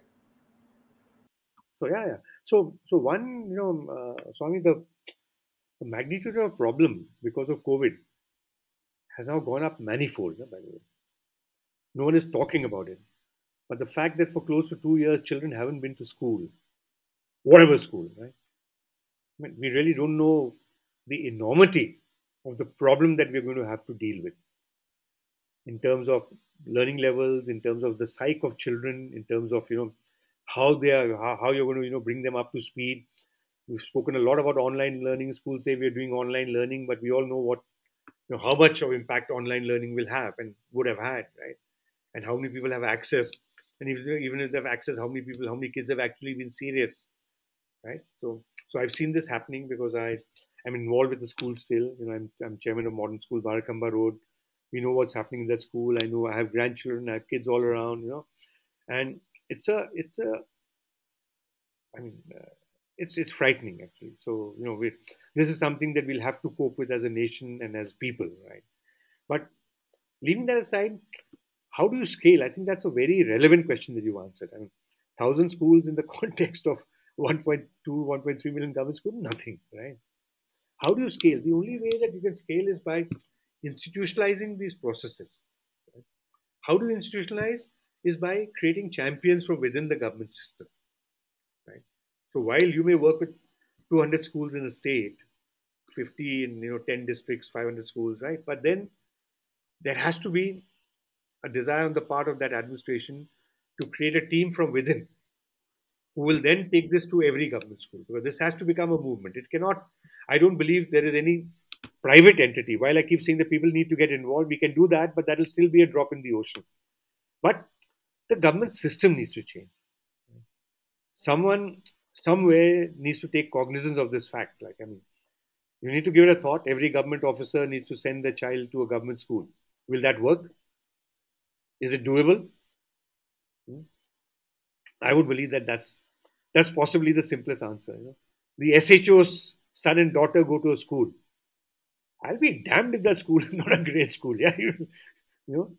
So yeah, yeah. So so one, you know, uh, Swami, the the magnitude of a problem because of COVID has now gone up manifold. By the way, no one is talking about it. But the fact that for close to two years, children haven't been to school, whatever school, right? I mean, we really don't know the enormity of the problem that we're going to have to deal with in terms of learning levels, in terms of the psyche of children, in terms of you know how they are, how you're going to you know bring them up to speed. We've spoken a lot about online learning. Schools say we're doing online learning, but we all know what you know how much of impact online learning will have and would have had, right? And how many people have access, and if, even if they have access, how many people, how many kids have actually been serious, right? So, so I've seen this happening because I am involved with the school still. You know, I'm, I'm chairman of Modern School, Barakamba Road. We know what's happening in that school. I know I have grandchildren, I have kids all around. You know, and it's a, it's a, I mean, uh, it's it's frightening actually. So you know, we, this is something that we'll have to cope with as a nation and as people, right? But leaving that aside, how do you scale? I think that's a very relevant question that you answered. I mean, thousand schools in the context of 1.2, 1.3 million government schools, nothing, right? How do you scale? The only way that you can scale is by institutionalizing these processes. right? How do you institutionalize? Is by creating champions from within the government system? So while you may work with 200 schools in a state, 50 in you know 10 districts, 500 schools, right? But then there has to be a desire on the part of that administration to create a team from within who will then take this to every government school because this has to become a movement. It cannot, I don't believe there is any private entity. While I keep saying that people need to get involved, we can do that, but that will still be a drop in the ocean. But the government system needs to change. Someone, somewhere needs to take cognizance of this fact. Like, I mean, you need to give it a thought. Every government officer needs to send their child to a government school. Will that work? Is it doable? Hmm. I would believe that that's that's possibly the simplest answer. You know? The SHO's son and daughter go to a school. I'll be damned if that school is not a great school. Yeah, you, you know,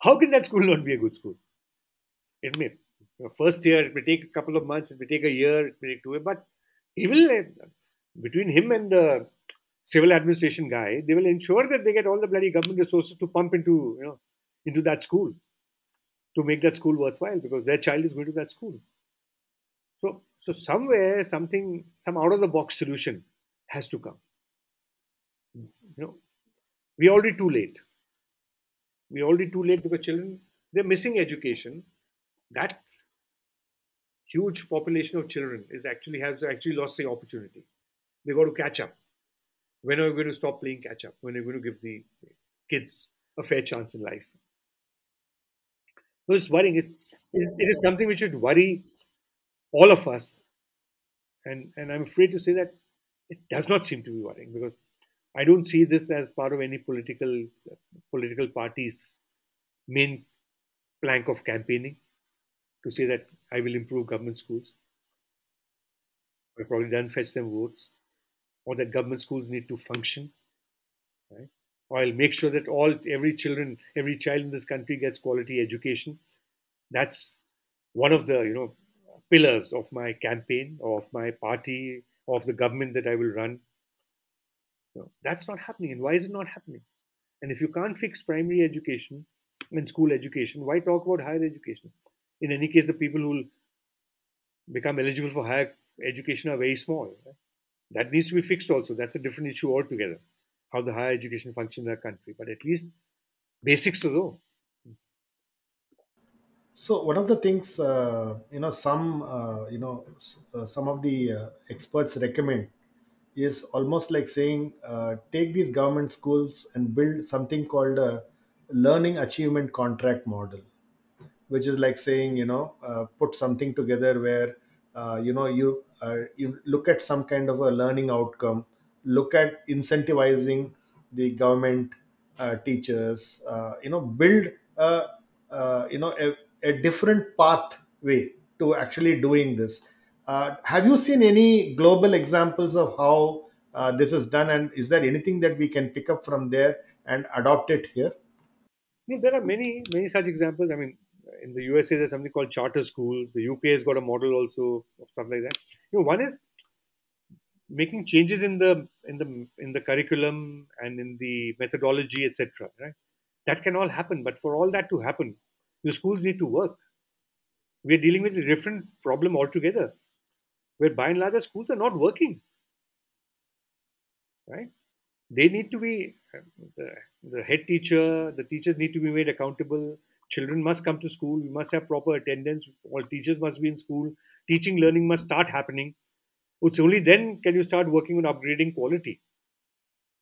how can that school not be a good school? It may first year it may take a couple of months, it may take a year, it may take two years, but he will uh, between him and the civil administration guy, they will ensure that they get all the bloody government resources to pump into you know into that school to make that school worthwhile because their child is going to that school. So, so somewhere something, some out of the box solution has to come. You know, we're already too late. We're already too late because children they're missing education. That huge population of children is actually has actually lost the opportunity. They got to catch up. When are we going to stop playing catch up? When are we going to give the kids a fair chance in life? So it's worrying. It, it, is, something which should worry all of us. And, and I'm afraid to say that it does not seem to be worrying because I don't see this as part of any political political party's main plank of campaigning. To say that I will improve government schools. I've probably done fetch them votes, or that government schools need to function, right? Or I'll make sure that all every children, every child in this country gets quality education. That's one of the you know pillars of my campaign, of my party, of the government that I will run. That's not happening. And why is it not happening? And if you can't fix primary education and school education, why talk about higher education? In any case, the people who will become eligible for higher education are very small. That needs to be fixed also. That's a different issue altogether, how the higher education functions in our country. But at least basics to know.
So one of the things, uh, you know, some, uh, you know, uh, some of the uh, experts recommend is almost like saying, uh, take these government schools and build something called a learning achievement contract model which is like saying you know uh, put something together where uh, you know you uh, you look at some kind of a learning outcome look at incentivizing the government uh, teachers uh, you know build a, you know a, a different pathway to actually doing this. Have you seen any global examples of how uh, this is done? And is there anything that we can pick up from there and adopt it here?
There are many, many such examples. I mean, in the USA, there's something called charter schools. The UK has got a model also of stuff like that. You know, one is making changes in the in the in the curriculum and in the methodology, etc. Right? That can all happen, but for all that to happen, the schools need to work. We are dealing with a different problem altogether, where by and large the schools are not working. Right? They need to be the, the head teacher, the teachers need to be made accountable. Children must come to school. We must have proper attendance. All teachers must be in school. Teaching, learning must start happening. It's only then can you start working on upgrading quality.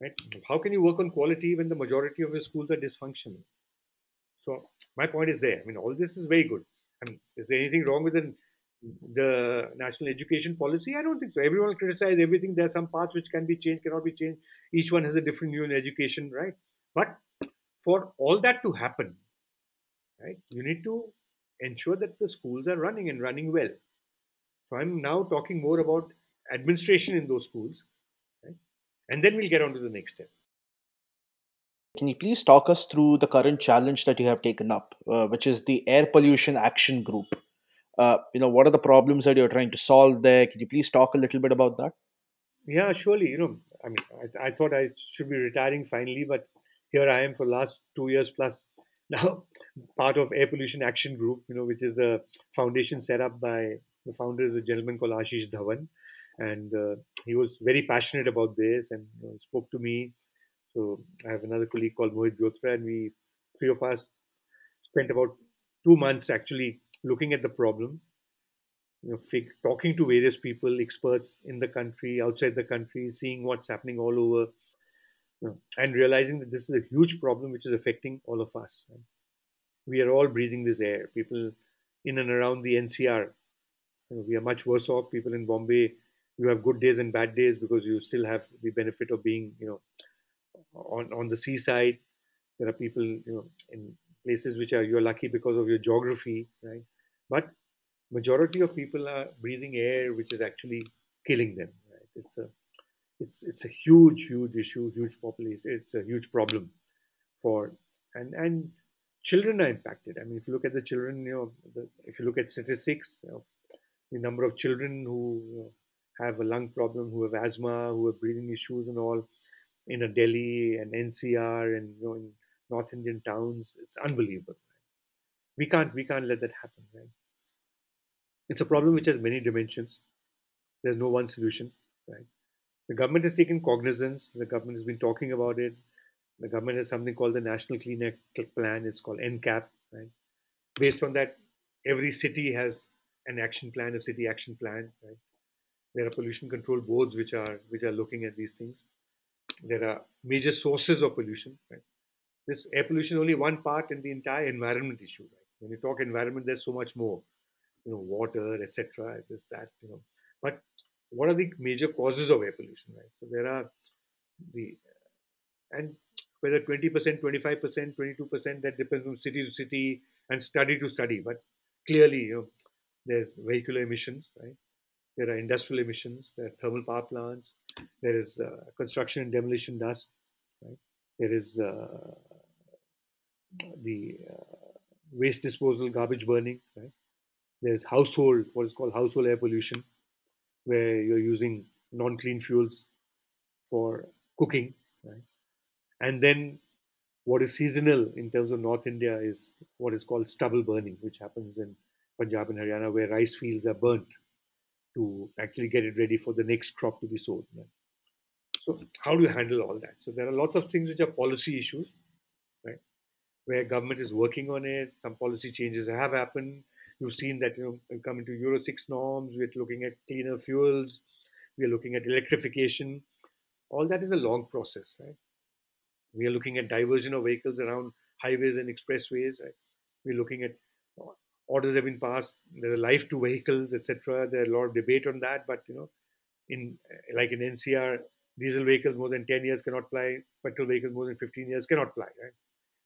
Right? Mm-hmm. How can you work on quality when the majority of your schools are dysfunctional? So my point is there. I mean, all this is very good. I mean, is there anything wrong with the, the national education policy? I don't think so. Everyone will criticize everything. There are some parts which can be changed, cannot be changed. Each one has a different view in education, right? But for all that to happen, right, you need to ensure that the schools are running and running well. So I'm now talking more about administration in those schools, right? And then we'll get on to the next step.
Can you please talk us through the current challenge that you have taken up, uh, which is the Air Pollution Action Group? Uh, you know, what are the problems that you're trying to solve there? Can you please talk a little bit about that?
Yeah, surely. You know, I mean, I, I thought I should be retiring finally, but here I am for last two years plus now, part of Air Pollution Action Group. You know, which is a foundation set up by the founder is a gentleman called Ashish Dhawan, and uh, he was very passionate about this and you know, spoke to me. So I have another colleague called Mohit Beotra, and we three of us spent about two months actually looking at the problem you know, talking to various people, experts in the country, outside the country, seeing what's happening all over, Hmm. and realizing that this is a huge problem which is affecting all of us. We are all breathing this air. People in and around the NCR, we are much worse off. People in Bombay, you have good days and bad days because you still have the benefit of being, you know, on on the seaside. There are people, you know, in places which are you're lucky because of your geography, right? But majority of people are breathing air which is actually killing them right it's a it's it's a huge huge issue huge population it's a huge problem for and and children are impacted i mean if you look at the children you know the, if you look at statistics you know, the number of children who have a lung problem who have asthma who have breathing issues and all in a delhi and ncr and you know in north indian towns it's unbelievable we can't we can't let that happen right it's a problem which has many dimensions. There's no one solution, right? The government has taken cognizance. The government has been talking about it. The government has something called the National Clean Air Plan. It's called NCAP, right? Based on that, every city has an action plan, a city action plan, right? There are pollution control boards which are which are looking at these things. There are major sources of pollution, right? This air pollution only one part in the entire environment issue, right? When you talk environment, there's so much more you know, water, etc. This, that, you know. But what are the major causes of air pollution, right? So there are the and whether 20%, 25%, 22%, that depends from city to city and study to study. But clearly, you know, there's vehicular emissions, right? There are industrial emissions. There are thermal power plants. There is uh, construction and demolition dust. Right? There is uh, the uh, waste disposal, garbage burning. Right? There's household, what is called household air pollution, where you're using non-clean fuels for cooking. Right? And then what is seasonal in terms of North India is what is called stubble burning, which happens in Punjab and Haryana, where rice fields are burnt to actually get it ready for the next crop to be sown. Right? So how do you handle all that? So there are lots of things which are policy issues, right? Where government is working on it. Some policy changes have happened. You've seen that you know come into Euro six norms. We're looking at cleaner fuels. We are looking at electrification. All that is a long process, right? We are looking at diversion of vehicles around highways and expressways, right? We're looking at uh, orders have been passed. There's a life to vehicles, etc. There's a lot of debate on that, but you know, in uh, like in NCR, diesel vehicles more than 10 years cannot fly, petrol vehicles more than 15 years cannot fly, right?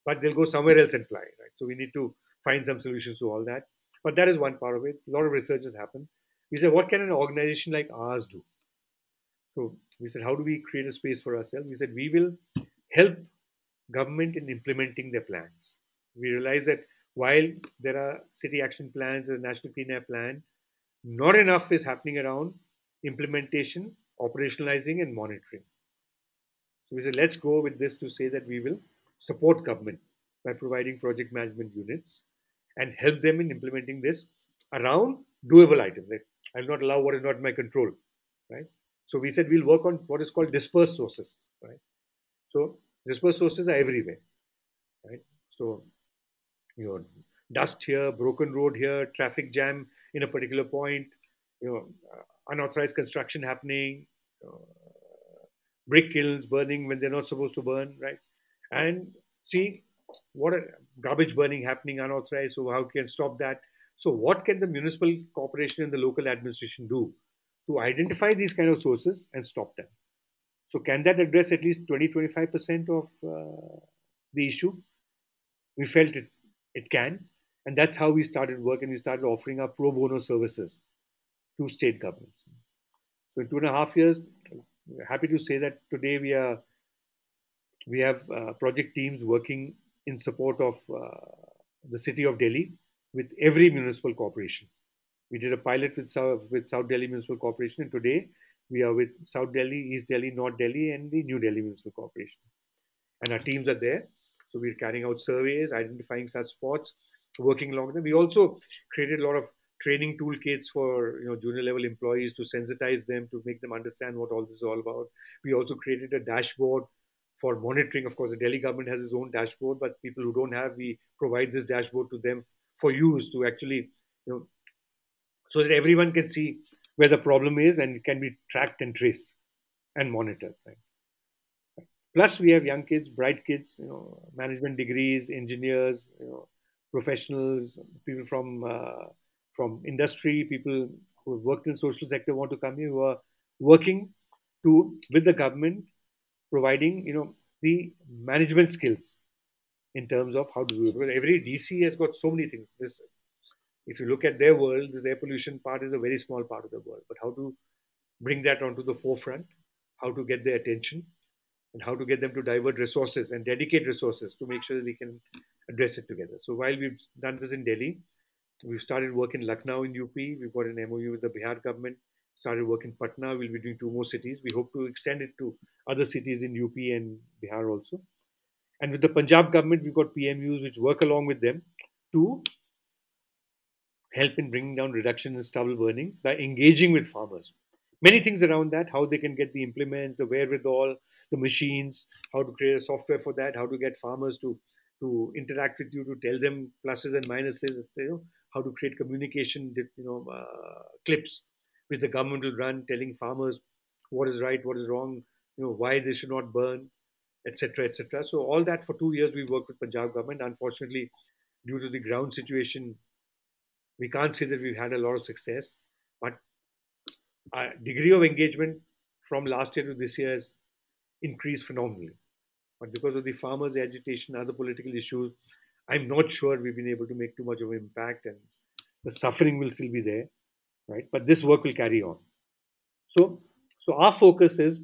But they'll go somewhere else and fly, right? So we need to find some solutions to all that. But that is one part of it. A lot of research has happened. We said, what can an organization like ours do? So we said, how do we create a space for ourselves? We said, we will help government in implementing their plans. We realize that while there are city action plans, the National Clean Air Plan, not enough is happening around implementation, operationalizing, and monitoring. So we said, let's go with this to say that we will support government by providing project management units and help them in implementing this around doable items. Like, I'll not allow what is not my control, right? So we said we'll work on what is called dispersed sources, right? So dispersed sources are everywhere, right? So you know, dust here, broken road here, traffic jam in a particular point, you know, uh, unauthorized construction happening, uh, brick kilns burning when they're not supposed to burn, right? And see what garbage burning happening unauthorized. So how can stop that? So what can the municipal corporation and the local administration do to identify these kind of sources and stop them? So can that address at least 20-25% of uh, the issue? We felt it it can. And that's how we started work and we started offering our pro bono services to state governments. So in two and a half years, happy to say that today we are we have uh, project teams working in support of uh, the city of Delhi with every municipal corporation. We did a pilot with South, with South Delhi Municipal Corporation, and today we are with South Delhi, East Delhi, North Delhi, and the New Delhi Municipal Corporation. And our teams are there so we're carrying out surveys, identifying such spots, working along them. We also created a lot of training toolkits for you know junior level employees to sensitize them to make them understand what all this is all about. We also created a dashboard for monitoring. Of course, the Delhi government has its own dashboard, but people who don't have, we provide this dashboard to them for use to actually you know so that everyone can see where the problem is and it can be tracked and traced and monitored. Right? Plus, we have young kids, bright kids, you know, management degrees, engineers, you know, professionals, people from uh, from industry, people who have worked in social sector want to come here, who are working to with the government, providing you know the management skills in terms of how to do it. Because every DC has got so many things. This, if you look at their world, this air pollution part is a very small part of the world. But how to bring that onto the forefront, how to get their attention, and how to get them to divert resources and dedicate resources to make sure that we can address it together. So while we've done this in Delhi, we've started work in Lucknow in UP. We've got an MOU with the Bihar government. Started work in Patna. We'll be doing two more cities. We hope to extend it to other cities in UP and Bihar also. And with the Punjab government, we've got PMUs which work along with them to help in bringing down reduction in stubble burning by engaging with farmers many things around that how they can get the implements the wherewithal the machines how to create a software for that how to get farmers to to interact with you to tell them pluses and minuses you know how to create communication you know uh, clips which the government will run telling farmers what is right what is wrong you know why they should not burn etc etc so all that for two years we worked with punjab government unfortunately due to the ground situation we can't say that we've had a lot of success but our degree of engagement from last year to this year has increased phenomenally. But because of the farmers' agitation, other political issues, I'm not sure we've been able to make too much of an impact. And the suffering will still be there, right? But this work will carry on. So, so our focus is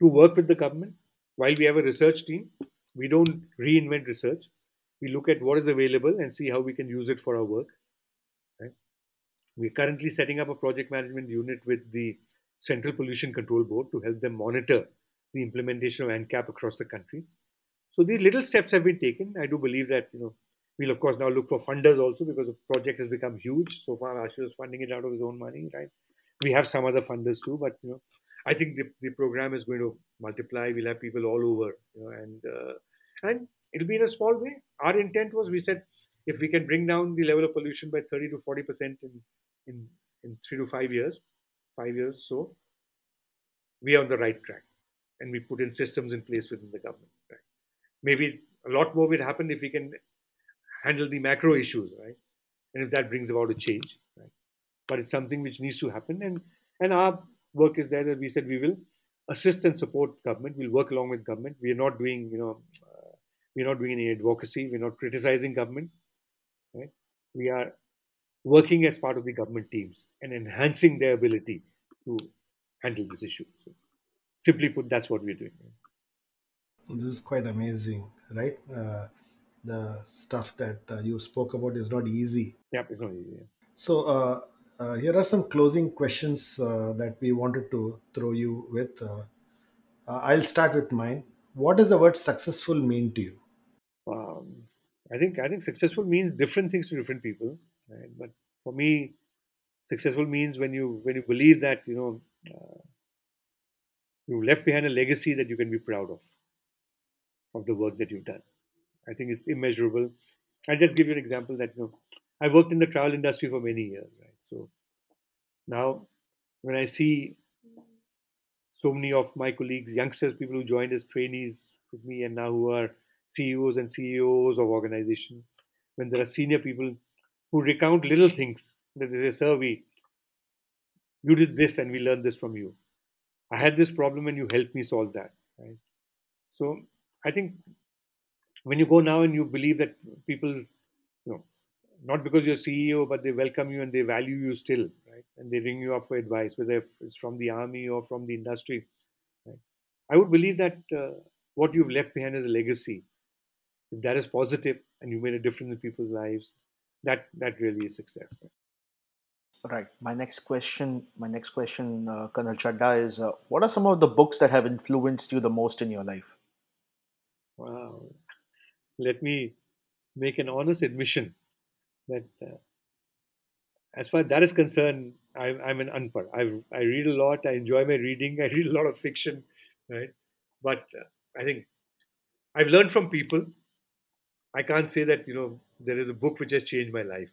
to work with the government. While we have a research team, we don't reinvent research. We look at what is available and see how we can use it for our work. Right? We're currently setting up a project management unit with the Central Pollution Control Board to help them monitor the implementation of NCAP across the country. So these little steps have been taken. I do believe that you know we'll of course now look for funders also because the project has become huge. So far, Ashu is funding it out of his own money, right? We have some other funders too, but you know I think the, the program is going to multiply. We'll have people all over, you know, and uh, and it'll be in a small way. Our intent was we said if we can bring down the level of pollution by 30 to 40 percent in in in three to five years, five years, so we are on the right track, and we put in systems in place within the government. Right? Maybe a lot more will happen if we can handle the macro issues, right? And if that brings about a change, right? But it's something which needs to happen, and and our work is there that we said we will assist and support government. We'll work along with government. We are not doing, you know, uh, we're not doing any advocacy. We're not criticizing government. Right? We are working as part of the government teams and enhancing their ability to handle this issue. So, simply put, that's what we're doing.
This is quite amazing, right? Uh, the stuff that uh, you spoke about is not easy.
Yeah, it's not easy.
So, uh, uh, here are some closing questions uh, that we wanted to throw you with. Uh, uh, I'll start with mine. What does the word successful mean to you?
Um, I think I think successful means different things to different people. Right? But for me, successful means when you when you believe that you know uh, you left behind a legacy that you can be proud of of the work that you've done. I think it's immeasurable. I'll just give you an example that you know I worked in the travel industry for many years, right? So now, when I see so many of my colleagues, youngsters, people who joined as trainees with me and now who are CEOs and CEOs of organization, when there are senior people who recount little things that they say, sir, we, you did this and we learned this from you. I had this problem and you helped me solve that. Right? So I think when you go now and you believe that people, you know, not because you're CEO, but they welcome you and they value you still, right? And they ring you up for advice, whether it's from the army or from the industry. Right? I would believe that uh, what you've left behind as a legacy, if that is positive and you made a difference in people's lives, that that really is success.
Right. My next question, my next question, uh, Colonel Chadha, is uh, what are some of the books that have influenced you the most in your life?
Wow. Let me make an honest admission that uh, as far as that is concerned, I'm, I'm an unpar. I I read a lot. I enjoy my reading. I read a lot of fiction, right? But uh, I think I've learned from people. I can't say that you know there is a book which has changed my life.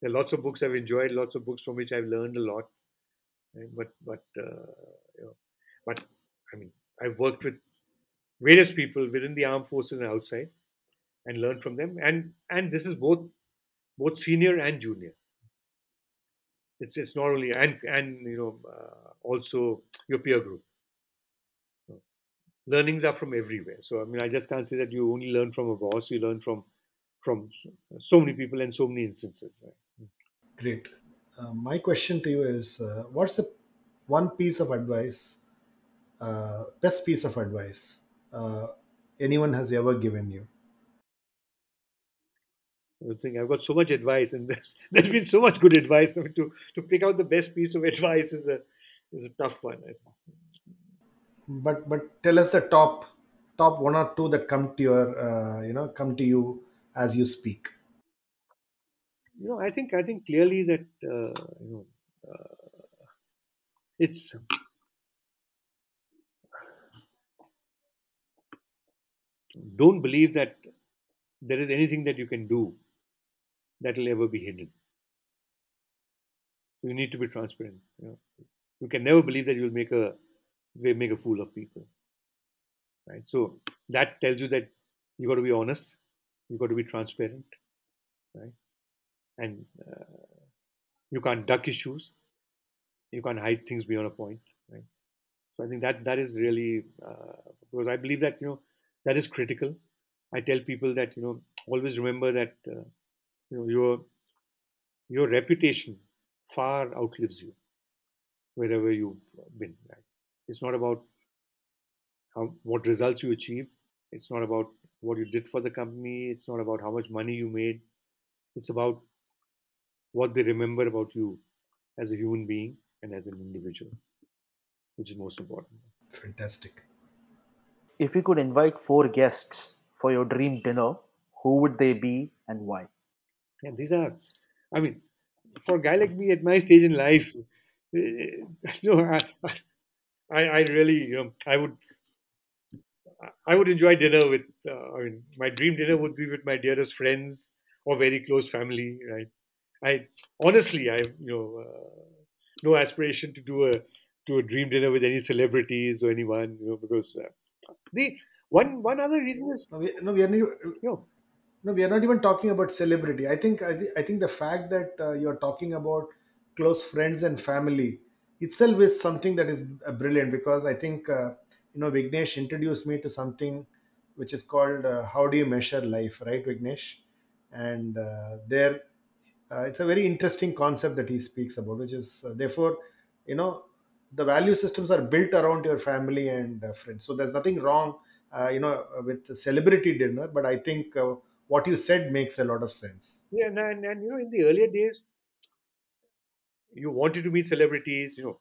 There are lots of books I've enjoyed, lots of books from which I've learned a lot. Right? But but uh, you know, but I mean, I've worked with various people within the armed forces and outside, and learn from them. And and this is both both senior and junior. It's it's not only and and you know uh, also your peer group. Learnings are from everywhere. So I mean, I just can't say that you only learn from a boss. You learn from from so many people and so many instances.
Great. Uh, my question to you is, uh, what's the one piece of advice, uh, best piece of advice uh, anyone has ever given you?
I think I've got so much advice, and there's, there's been so much good advice. I mean, to to pick out the best piece of advice is a is a tough one. I think.
But but tell us the top top one or two that come to your uh, you know come to you as you speak.
You know, I think I think clearly that uh, you know uh, it's don't believe that there is anything that you can do that will ever be hidden. You need to be transparent. You, know. you can never believe that you'll make a make a fool of people. Right. So that tells you that you got to be honest. You got to be transparent. Right. And uh, you can't duck issues. You can't hide things beyond a point. Right. So I think that that is really uh, because I believe that you know that is critical. I tell people that you know always remember that uh, you know you're your reputation far outlives you wherever you've been. Right? It's not about how what results you achieve. It's not about what you did for the company. It's not about how much money you made. It's about what they remember about you as a human being and as an individual, which is most important.
Fantastic.
If you could invite four guests for your dream dinner, who would they be and why?
Yeah, these are, I mean, for a guy like me at my stage in life, you know, I, I, I really, you know, I would, I would enjoy dinner with. Uh, I mean, my dream dinner would be with my dearest friends or very close family, right? I honestly, I have you know uh, no aspiration to do a to a dream dinner with any celebrities or anyone, you know, because uh, the one one other reason is
No, we, no, we are not,
you know
no, we are not even talking about celebrity. I think I, thi- I think the fact that uh, you're talking about close friends and family itself is something that is uh, brilliant because I think uh, you know Vignesh introduced me to something which is called uh, how do you measure life, right, Vignesh? And uh, there, uh, it's a very interesting concept that he speaks about, which is uh, therefore, you know, the value systems are built around your family and uh, friends. So there's nothing wrong, uh, you know, with celebrity dinner, but I think uh, what you said makes a lot of sense.
yeah, and, and, and you know in the earlier days you wanted to meet celebrities, you know,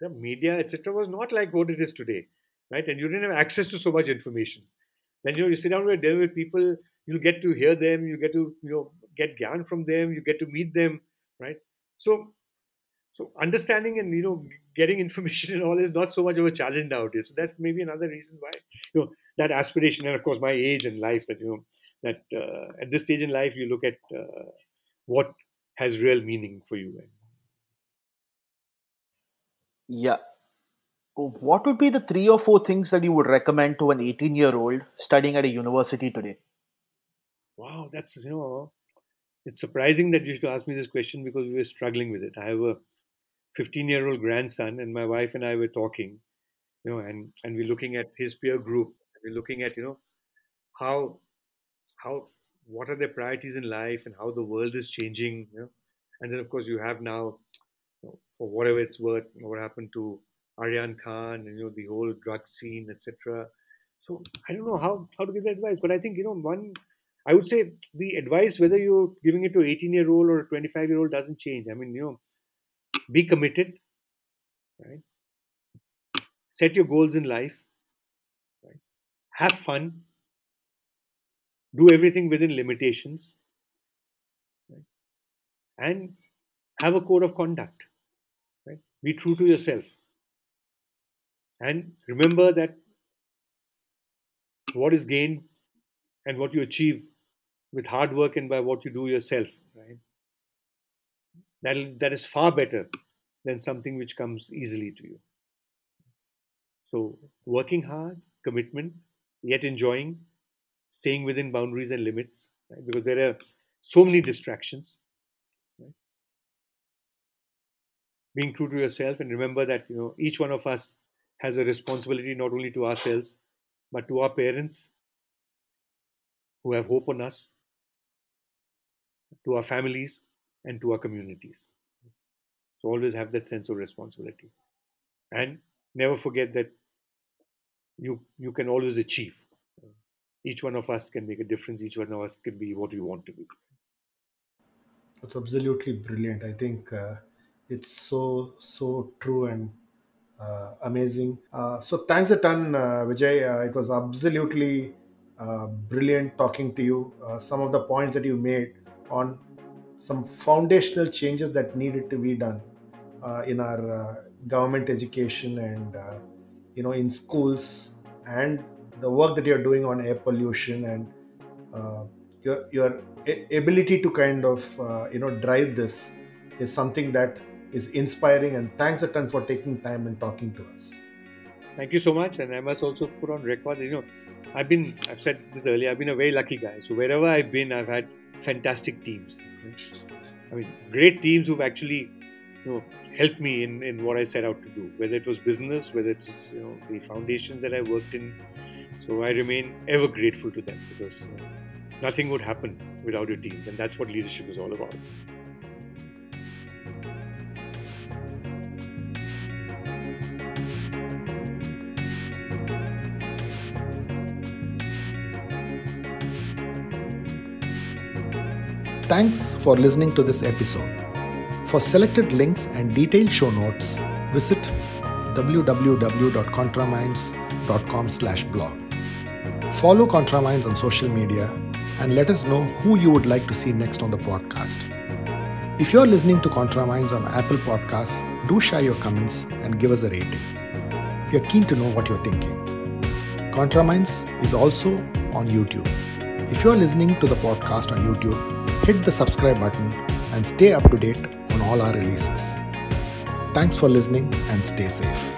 the media etc. was not like what it is today, right? And you didn't have access to so much information. Then you know you sit down with with people, you get to hear them, you get to you know get gyan from them, you get to meet them, right? So so understanding and you know getting information and all is not so much of a challenge nowadays. So that's maybe another reason why you know that aspiration and of course my age and life that you know that uh, at this stage in life you look at uh, what has real meaning for you.
Yeah. What would be the three or four things that you would recommend to an 18 year old studying at a university today?
Wow, that's you know it's surprising that you should ask me this question because we were struggling with it. I have a 15 year old grandson and my wife and I were talking, you know, and and we're looking at his peer group. We're looking at you know how how what are their priorities in life and how the world is changing you know? And then of course you have now you know, for whatever it's worth what happened to Aryan Khan and you know the whole drug scene etc so I don't know how how to give the advice but I think you know one I would say the advice whether you're giving it to 18 year old or a 25 year old doesn't change. I mean you know be committed right? Set your goals in life right? Have fun do everything within limitations right? and have a code of conduct right? Be true to yourself. And remember that what is gained and what you achieve with hard work and by what you do yourself right? That that is far better than something which comes easily to you. So working hard commitment yet enjoying staying within boundaries and limits right? because there are so many distractions being true to yourself and remember that you know each one of us has a responsibility not only to ourselves but to our parents who have hope on us to our families and to our communities. So always have that sense of responsibility. And never forget that you you can always achieve each one of us can make a difference each one of us can be what we want to be
That's absolutely brilliant. I think uh, it's so so true and uh, amazing. Uh, so thanks a ton, uh, Vijay. Uh, it was absolutely uh, brilliant talking to you. Some of the points that you made on some foundational changes that needed to be done in our government education and you know in schools and the work that you're doing on air pollution and uh, your your ability to kind of uh, you know drive this is something that is inspiring and thanks a ton for taking time and talking to us
Thank you so much. And I must also put on record, you know, I've been, I've said this earlier, I've been a very lucky guy. So wherever I've been, I've had fantastic teams. I mean, great teams who've actually, you know, helped me in, in what I set out to do, whether it was business, whether it was, you know, the foundations that I worked in. So I remain ever grateful to them because uh, nothing would happen without your team, and that's what leadership is all about.
Thanks for listening to this episode. For selected links and detailed show notes, visit www.contraminds.com/blog. Follow ContraMinds on social media and let us know who you would like to see next on the podcast. If you're listening to ContraMinds on Apple Podcasts, do share your comments and give us a rating. We are keen to know what you're thinking. ContraMinds is also on YouTube. If you're listening to the podcast on YouTube, hit the subscribe button and stay up to date on all our releases. Thanks for listening and stay safe.